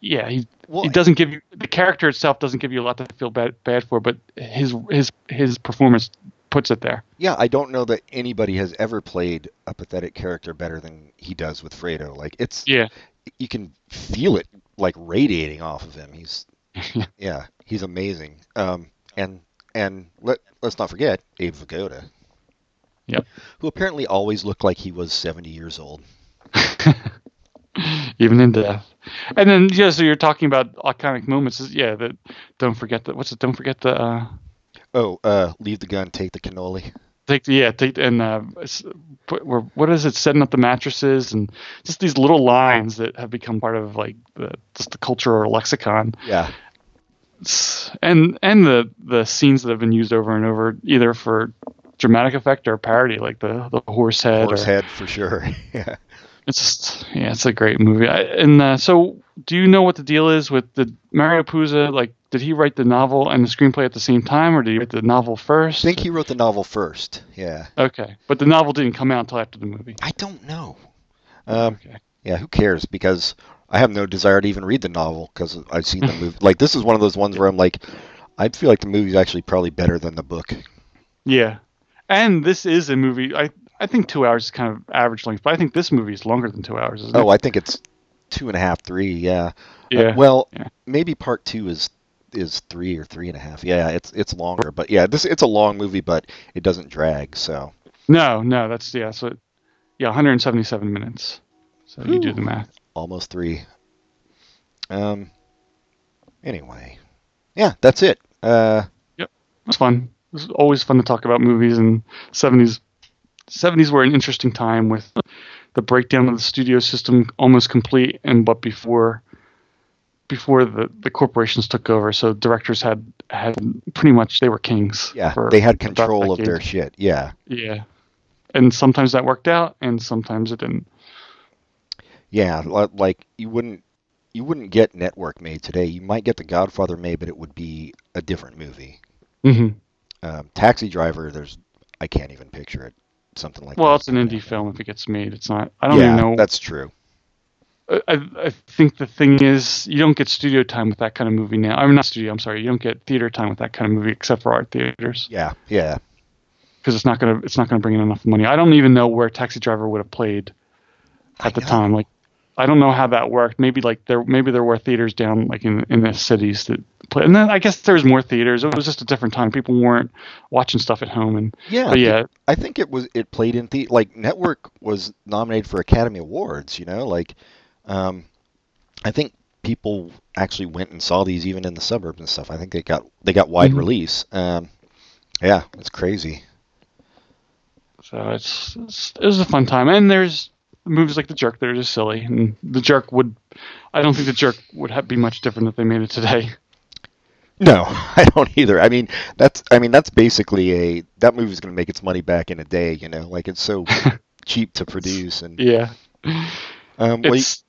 yeah he Well, he doesn't give you the character itself doesn't give you a lot to feel bad bad for, but his his his performance puts it there. yeah, I don't know that anybody has ever played a pathetic character better than he does with Fredo. Like it's Yeah. You can feel it like radiating off of him. He's yeah, he's amazing. Um, and and let let's not forget Abe Vigoda. Yep. Who apparently always looked like he was seventy years old. even in death. And then yeah, so you're talking about iconic moments. Yeah, that don't forget the what's it? Don't forget the uh, Oh, uh, leave the gun, take the cannoli. Take yeah take and uh, put, what is it? Setting up the mattresses and just these little lines that have become part of like the just the culture or lexicon. Yeah, and and the the scenes that have been used over and over either for dramatic effect or parody, like the the horse head. horse or, head for sure. yeah. It's just, yeah, it's a great movie. I, and uh, so, do you know what the deal is with the Mario Puzo? Like, did he write the novel and the screenplay at the same time, or did he write the novel first? I think he wrote the novel first. Yeah. Okay, but the novel didn't come out until after the movie. I don't know. Um, Okay. yeah, who cares? Because I have no desire to even read the novel because I've seen the movie. Like this is one of those ones where I'm like, I feel like the movie's actually probably better than the book. Yeah, and this is a movie. I I think two hours is kind of average length, but I think this movie is longer than two hours. Isn't Oh, it? I think it's two and a half, three. Yeah. Uh, yeah. well, yeah. maybe part two is is three or three and a half. Yeah, it's it's longer, but yeah, this it's a long movie, but it doesn't drag. So no, no, that's yeah. So yeah, 177 minutes. So you do the math. almost three. Um. Anyway, yeah, that's it. Uh, Yep, It's fun. It's always fun to talk about movies and 70s. 70s were an interesting time with the breakdown of the studio system almost complete, and but before before the, the corporations took over, so directors had had pretty much they were kings. yeah, for they had control of their shit. Yeah. Yeah, and sometimes that worked out, and sometimes it didn't. Yeah, like you wouldn't you wouldn't get Network made today. You might get The Godfather made, but it would be a different movie. hmm Um, Taxi Driver, there's I can't even picture it. Something like Well, that. it's an indie film if it gets made. It's not. I don't yeah, even know. that's true. I, I think the thing is, you don't get studio time with that kind of movie now. I mean, not studio. I'm sorry. You don't get theater time with that kind of movie, except for art theaters, Yeah, yeah, because it's not gonna it's not gonna bring in enough money. I don't even know where Taxi Driver would have played I at the know. time. Like, I don't know how that worked. Maybe like there maybe there were theaters down like in in the cities that play, and then I guess there was more theaters. It was just a different time. People weren't watching stuff at home, and yeah. yeah, I think it was it played in the like Network was nominated for Academy Awards. You know, like um, I think people actually went and saw these even in the suburbs and stuff. I think they got they got wide Mhm. release. Um, yeah, it's crazy. So it's, it's it was a fun time, and there's movies like The Jerk that are just silly, and The Jerk would, I don't think The Jerk would have, be much different if they made it today. No, I don't either. I mean, that's I mean that's basically a that movie's going to make its money back in a day. You know, like it's so cheap to produce and Yeah, um. well, it's.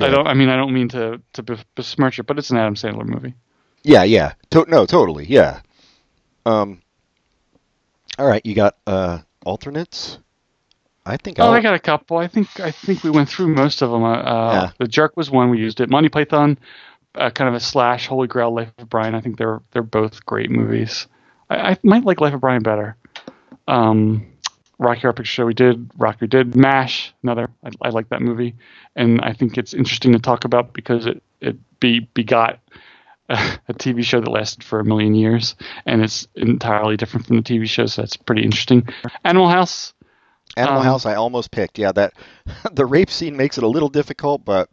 Go I don't. I mean, I don't mean to to besmirch it, but it's an Adam Sandler movie. Yeah, yeah. To- no, totally. Yeah. Um. All right, you got uh alternates. I think Oh, I'll, I got a couple. I think I think we went through most of them. Uh, uh, Yeah. The Jerk was one we used it. Monty Python, uh, kind of a slash Holy Grail Life of Brian. I think they're they're both great movies. I, I might like Life of Brian better. Um, Rocky Horror Picture Show we did. Rocky did. Mash another. I, I like that movie, and I think it's interesting to talk about because it it be begot a, a TV show that lasted for a million years, and it's entirely different from the TV show. So that's pretty interesting. Animal House. Animal um, House. I almost picked. Yeah, that the rape scene makes it a little difficult, but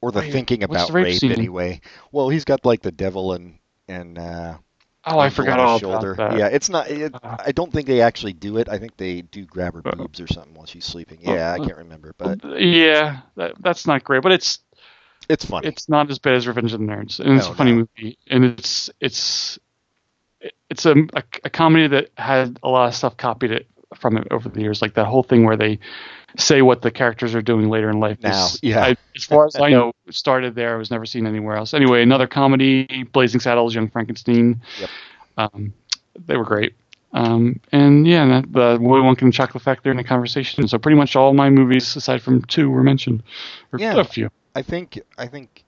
or the Wait, thinking about rape rape, anyway. Well, he's got like the devil and and uh, Oh, I forgot all shoulder. about that. Yeah, it's not. It, Uh, I don't think they actually do it. I think they do grab her boobs or something while she's sleeping. Yeah, I uh, can't remember, but yeah, that, that's not great, but it's it's funny. it's not as bad as Revenge of the Nerds, and it's No, a funny no. movie, and it's it's it's a, a a comedy that had a lot of stuff copied it from it over the years, like that whole thing where they say what the characters are doing later in life. Now, yeah. I, as far as I know, started there. It was never seen anywhere else. Anyway, another comedy, Blazing Saddles, Young Frankenstein. Yep. Um, they were great. Um, and yeah, that, the Willy Wonka and Chocolate Factory in the conversation. So pretty much all my movies, aside from two, were mentioned. Or Yeah. a few. I think I think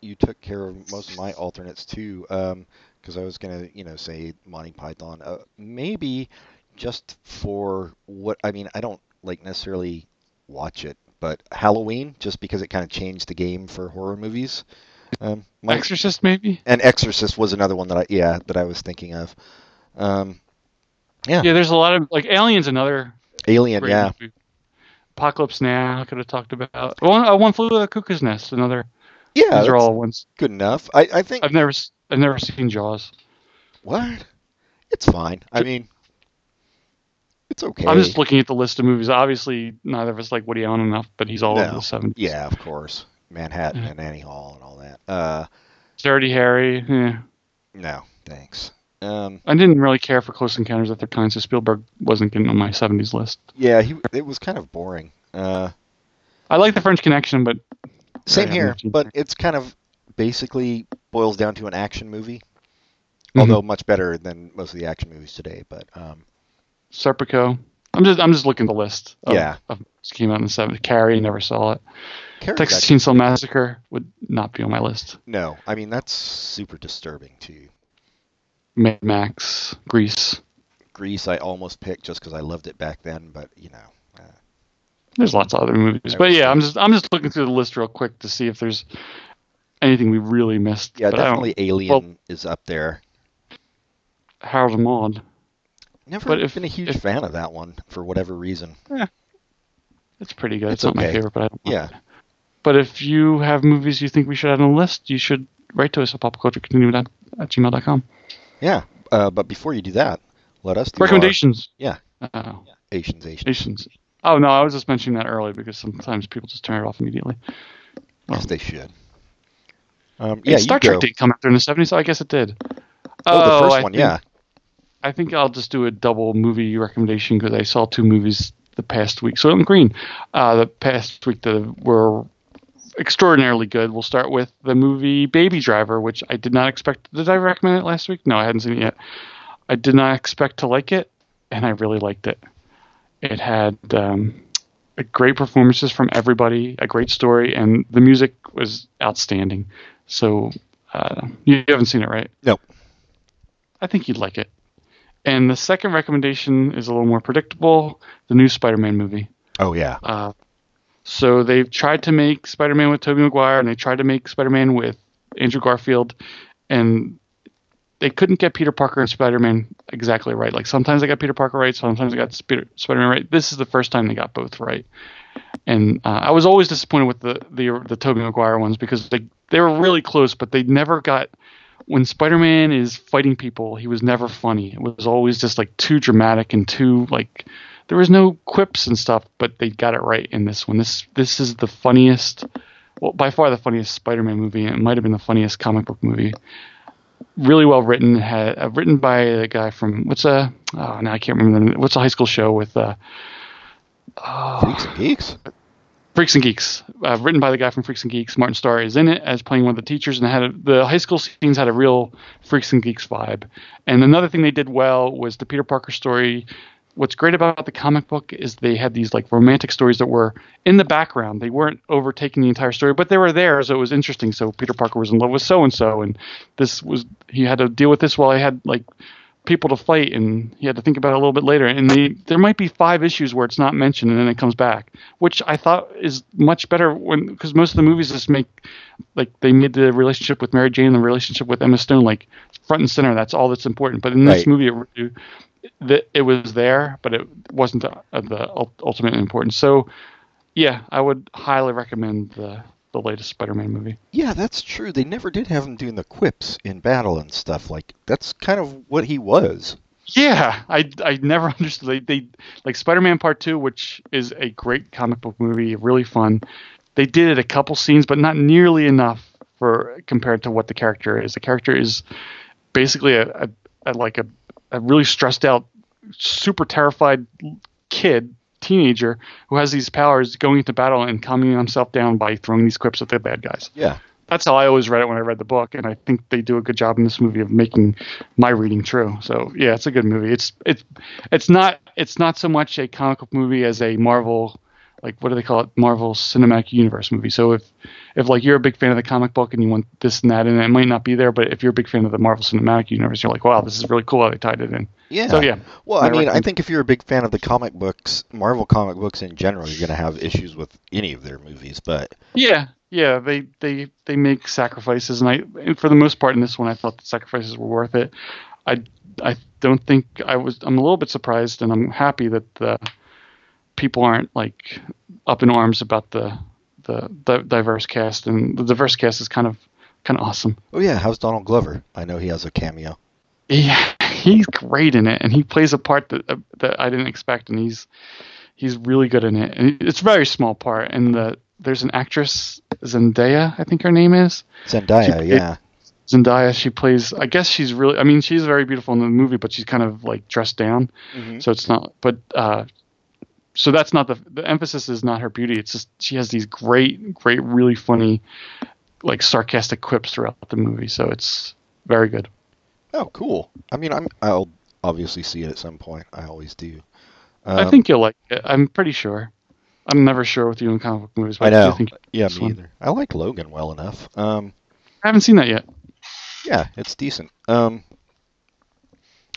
you took care of most of my alternates too, because I was gonna you know say Monty Python, uh, maybe just for what I mean. I don't like necessarily watch it, but Halloween just because it kind of changed the game for horror movies. Um, my- Exorcist, maybe. and Exorcist was another one that I yeah that I was thinking of. Um, yeah, Yeah, there's a lot of like Aliens. Another Alien, yeah, movie. Apocalypse Now. I could have talked about. One, uh, one flew over the cuckoo's nest. Another. yeah, These are all ones. good enough. I I think I've never I've never seen Jaws. what it's fine. I mean, it's okay. I'm just looking at the list of movies. Obviously, neither of us like Woody Allen enough, but he's all No. over the 70s. Yeah, of course. Manhattan and Annie Hall and all that. Uh, Dirty Harry. Yeah. no, thanks. Um, I didn't really care for Close Encounters of the Kind, so Spielberg wasn't getting on my 70s list. yeah, he it was kind of boring. Uh, I like The French Connection, but same here, but it. it's kind of basically boils down to an action movie. Mm-hmm. Although much better than most of the action movies today, but um, Serpico. I'm just I'm just looking at the list. Of, Yeah. Of came out in the '70s. Carrie, never saw it. Carrie's Texas Chainsaw Massacre would not be on my list. no, I mean that's super disturbing too. Mad Max, Grease. Grease, I almost picked just because I loved it back then, but you know, uh, There's lots of other movies, but yeah, I'm just I'm just looking through the list real quick to see if there's anything we really missed. yeah, but I don't- definitely Alien is up there. Harold and Maude. Never But if- been a huge if- fan of that one for whatever reason. Yeah, It's pretty good. It's It's, not my okay. favorite, but I don't Yeah. mind. But if you have movies you think we should add on the list, you should write to us at popculturecontinuum at, at gmail.com. Yeah, uh, but before you do that, let us do our- Recommendations. yeah, Oh, Asians, Asians. Asians. Oh no, I was just mentioning that earlier because sometimes people just turn it off immediately. Yes, they should. Um, yeah, Star Trek didn't come out during the seventies, so I guess it did. Oh, the first I one, think- yeah. I think I'll just do a double movie recommendation because I saw two movies the past week. So I'm green. Uh, the past week that were extraordinarily good. We'll start with the movie Baby Driver, which I did not expect. Did I recommend it last week? No, I hadn't seen it yet. I did not expect to like it, and I really liked it. It had um, a great performances from everybody, a great story, and the music was outstanding. So uh, you haven't seen it, right? No. I think you'd like it. And the second recommendation is a little more predictable: the new Spider-Man movie. Oh yeah. Uh, so they've tried to make Spider-Man with Tobey Maguire, and they tried to make Spider-Man with Andrew Garfield, and they couldn't get Peter Parker and Spider-Man exactly right. Like sometimes they got Peter Parker right, sometimes they got Spider- Spider-Man right. This is the first time they got both right. And uh, I was always disappointed with the the the Tobey Maguire ones because they they were really close, but they never got. When Spider-Man is fighting people, he was never funny. It was always just like too dramatic and too like there was no quips and stuff, but they got it right in this one. This this is the funniest, well, by far the funniest Spider-Man movie. It might have been the funniest comic book movie. Really well written. Had uh, written by a guy from what's a oh now I can't remember the name. what's a high school show with uh, Freaks and Geeks. Freaks and Geeks. Uh, written by the guy from Freaks and Geeks. Martin Starr is in it as playing one of the teachers, and had a, the high school scenes had a real Freaks and Geeks vibe. And another thing they did well was the Peter Parker story. What's great about the comic book is they had these like romantic stories that were in the background. They weren't overtaking the entire story, but they were there, so it was interesting. So Peter Parker was in love with so and so, and this was he had to deal with this while he had like people to fight and he had to think about it a little bit later. And they, there might be five issues where it's not mentioned and then it comes back which i thought is much better when because most of the movies just make like they made the relationship with mary jane and the relationship with emma stone like front and center. That's all that's important. But in this Right. movie it, it, it was there but it wasn't the, the ul- ultimate importance so yeah i would highly recommend the the latest spider-man movie Yeah, that's true. They never did have him doing the quips in battle and stuff. Like that's kind of what he was. Yeah, I, I never understood. They, they like Spider-Man Part Two, which is a great comic book movie, really fun. They did it a couple scenes, but not nearly enough for compared to what the character is. The character is basically a, a, a like a, a really stressed out, super terrified kid, teenager who has these powers going into battle and calming himself down by throwing these quips at the bad guys Yeah. that's how I always read it when I read the book, and I think they do a good job in this movie of making my reading true. So yeah, it's a good movie. It's it's it's not it's not so much a comic book movie as a Marvel like what do they call it Marvel Cinematic Universe movie. So if if like you're a big fan of the comic book and you want this and that, and it might not be there, but if you're a big fan of the Marvel Cinematic Universe, you're like, wow, this is really cool how they tied it in. Yeah. So yeah, Well, I I mean, I think if you're a big fan of the comic books, Marvel comic books in general, you're going to have issues with any of their movies. But Yeah, yeah, they they they make sacrifices, and I and for the most part in this one, I thought the sacrifices were worth it. I I don't think I was. I'm a little bit surprised, and I'm happy that the people aren't like up in arms about the the, the diverse cast, and the diverse cast is kind of kind of awesome. oh yeah, how's Donald Glover? I know he has a cameo. Yeah, he's great in it, and he plays a part that uh, that I didn't expect, and he's he's really good in it. And it's a very small part, and the there's an actress Zendaya, I think her name is. Zendaya, She- yeah. Zendaya, she plays. I guess she's really. I mean, she's very beautiful in the movie, but she's kind of like dressed down, so it's not. But uh, so that's not the the emphasis is not her beauty. It's just she has these great, great, really funny like sarcastic quips throughout the movie. So it's very good. Oh, cool. I mean, I'm I'll obviously see it at some point. I always do. I Um, think you'll like it. I'm pretty sure. I'm never sure with you in comic book movies. But I know. think Yeah, me one. either. I like Logan well enough. Um, I haven't seen that yet. yeah, it's decent. Um,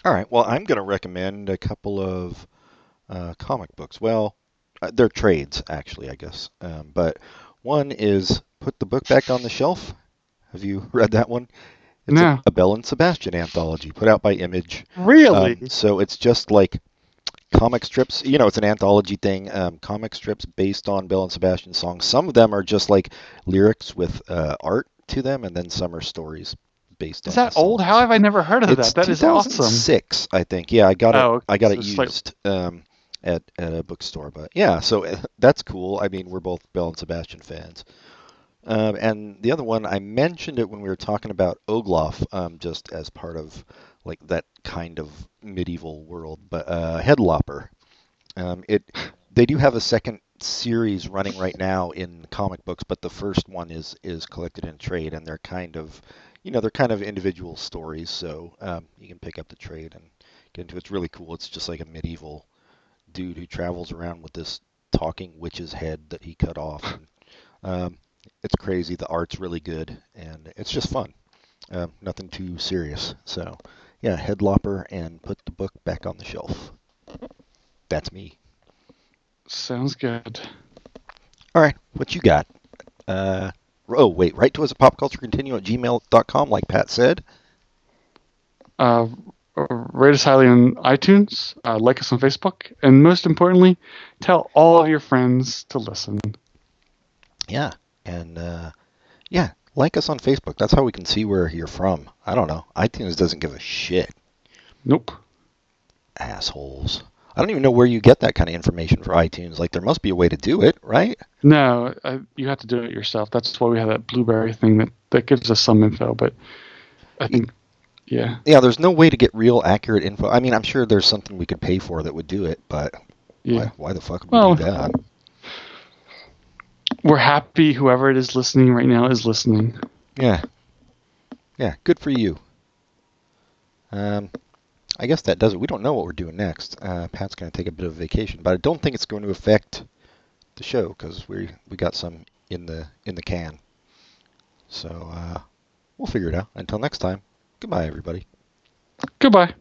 all right. Well, I'm going to recommend a couple of uh, comic books. Well, uh, they're trades actually, I guess. Um, but one is Put the Book Back on the Shelf. Have you read that one? It's No. a, a Bell and Sebastian anthology put out by Image. Really? Um, so it's just like comic strips. You know, it's an anthology thing. Um, comic strips based on Bell and Sebastian songs. Some of them are just like lyrics with uh, art to them, and then some are stories based on. is that old? How have I never heard of It's that? That is awesome. 2006, I think. Yeah, I got it. Oh, okay. I got So it it's like- used um, at at a bookstore. But yeah, so uh, that's cool. I mean, we're both Bell and Sebastian fans. Um, and the other one, I mentioned it when we were talking about Oglaf, um, just as part of like that kind of medieval world. But uh, Headlopper, um, it they do have a second series running right now in comic books, but the first one is is collected in trade, and they're kind of, you know, they're kind of individual stories. So um, you can pick up the trade and get into it. It's really cool. It's just like a medieval dude who travels around with this talking witch's head that he cut off. And, um, it's crazy. The art's really good, and it's just fun. Um, nothing too serious. So, yeah, Headlopper and put the book back on the shelf. That's me. Sounds good. All right, what you got? Uh, oh, wait, write to us at popculturecontinue at gmail.com, like Pat said. Uh, rate us highly on iTunes. Uh, like us on Facebook, and most importantly, tell all of your friends to listen. Yeah, and uh, yeah, like us on Facebook. That's how we can see where you're from. I don't know. iTunes doesn't give a shit. Nope. Assholes. I don't even know where you get that kind of information for iTunes. Like, there must be a way to do it, right? No, uh, you have to do it yourself. That's why we have that Blubrry thing that, that gives us some info. But I think, yeah, Yeah, there's no way to get real accurate info. I mean, I'm sure there's something we could pay for that would do it, but yeah. why, why the fuck would we do that? We're happy whoever it is listening right now is listening. Yeah. Yeah, good for you. Um, I guess that does it. We don't know what we're doing next. Uh, Pat's going to take a bit of vacation, but I don't think it's going to affect the show because we we got some in the in the can. So uh, we'll figure it out. Until next time, goodbye, everybody. Goodbye.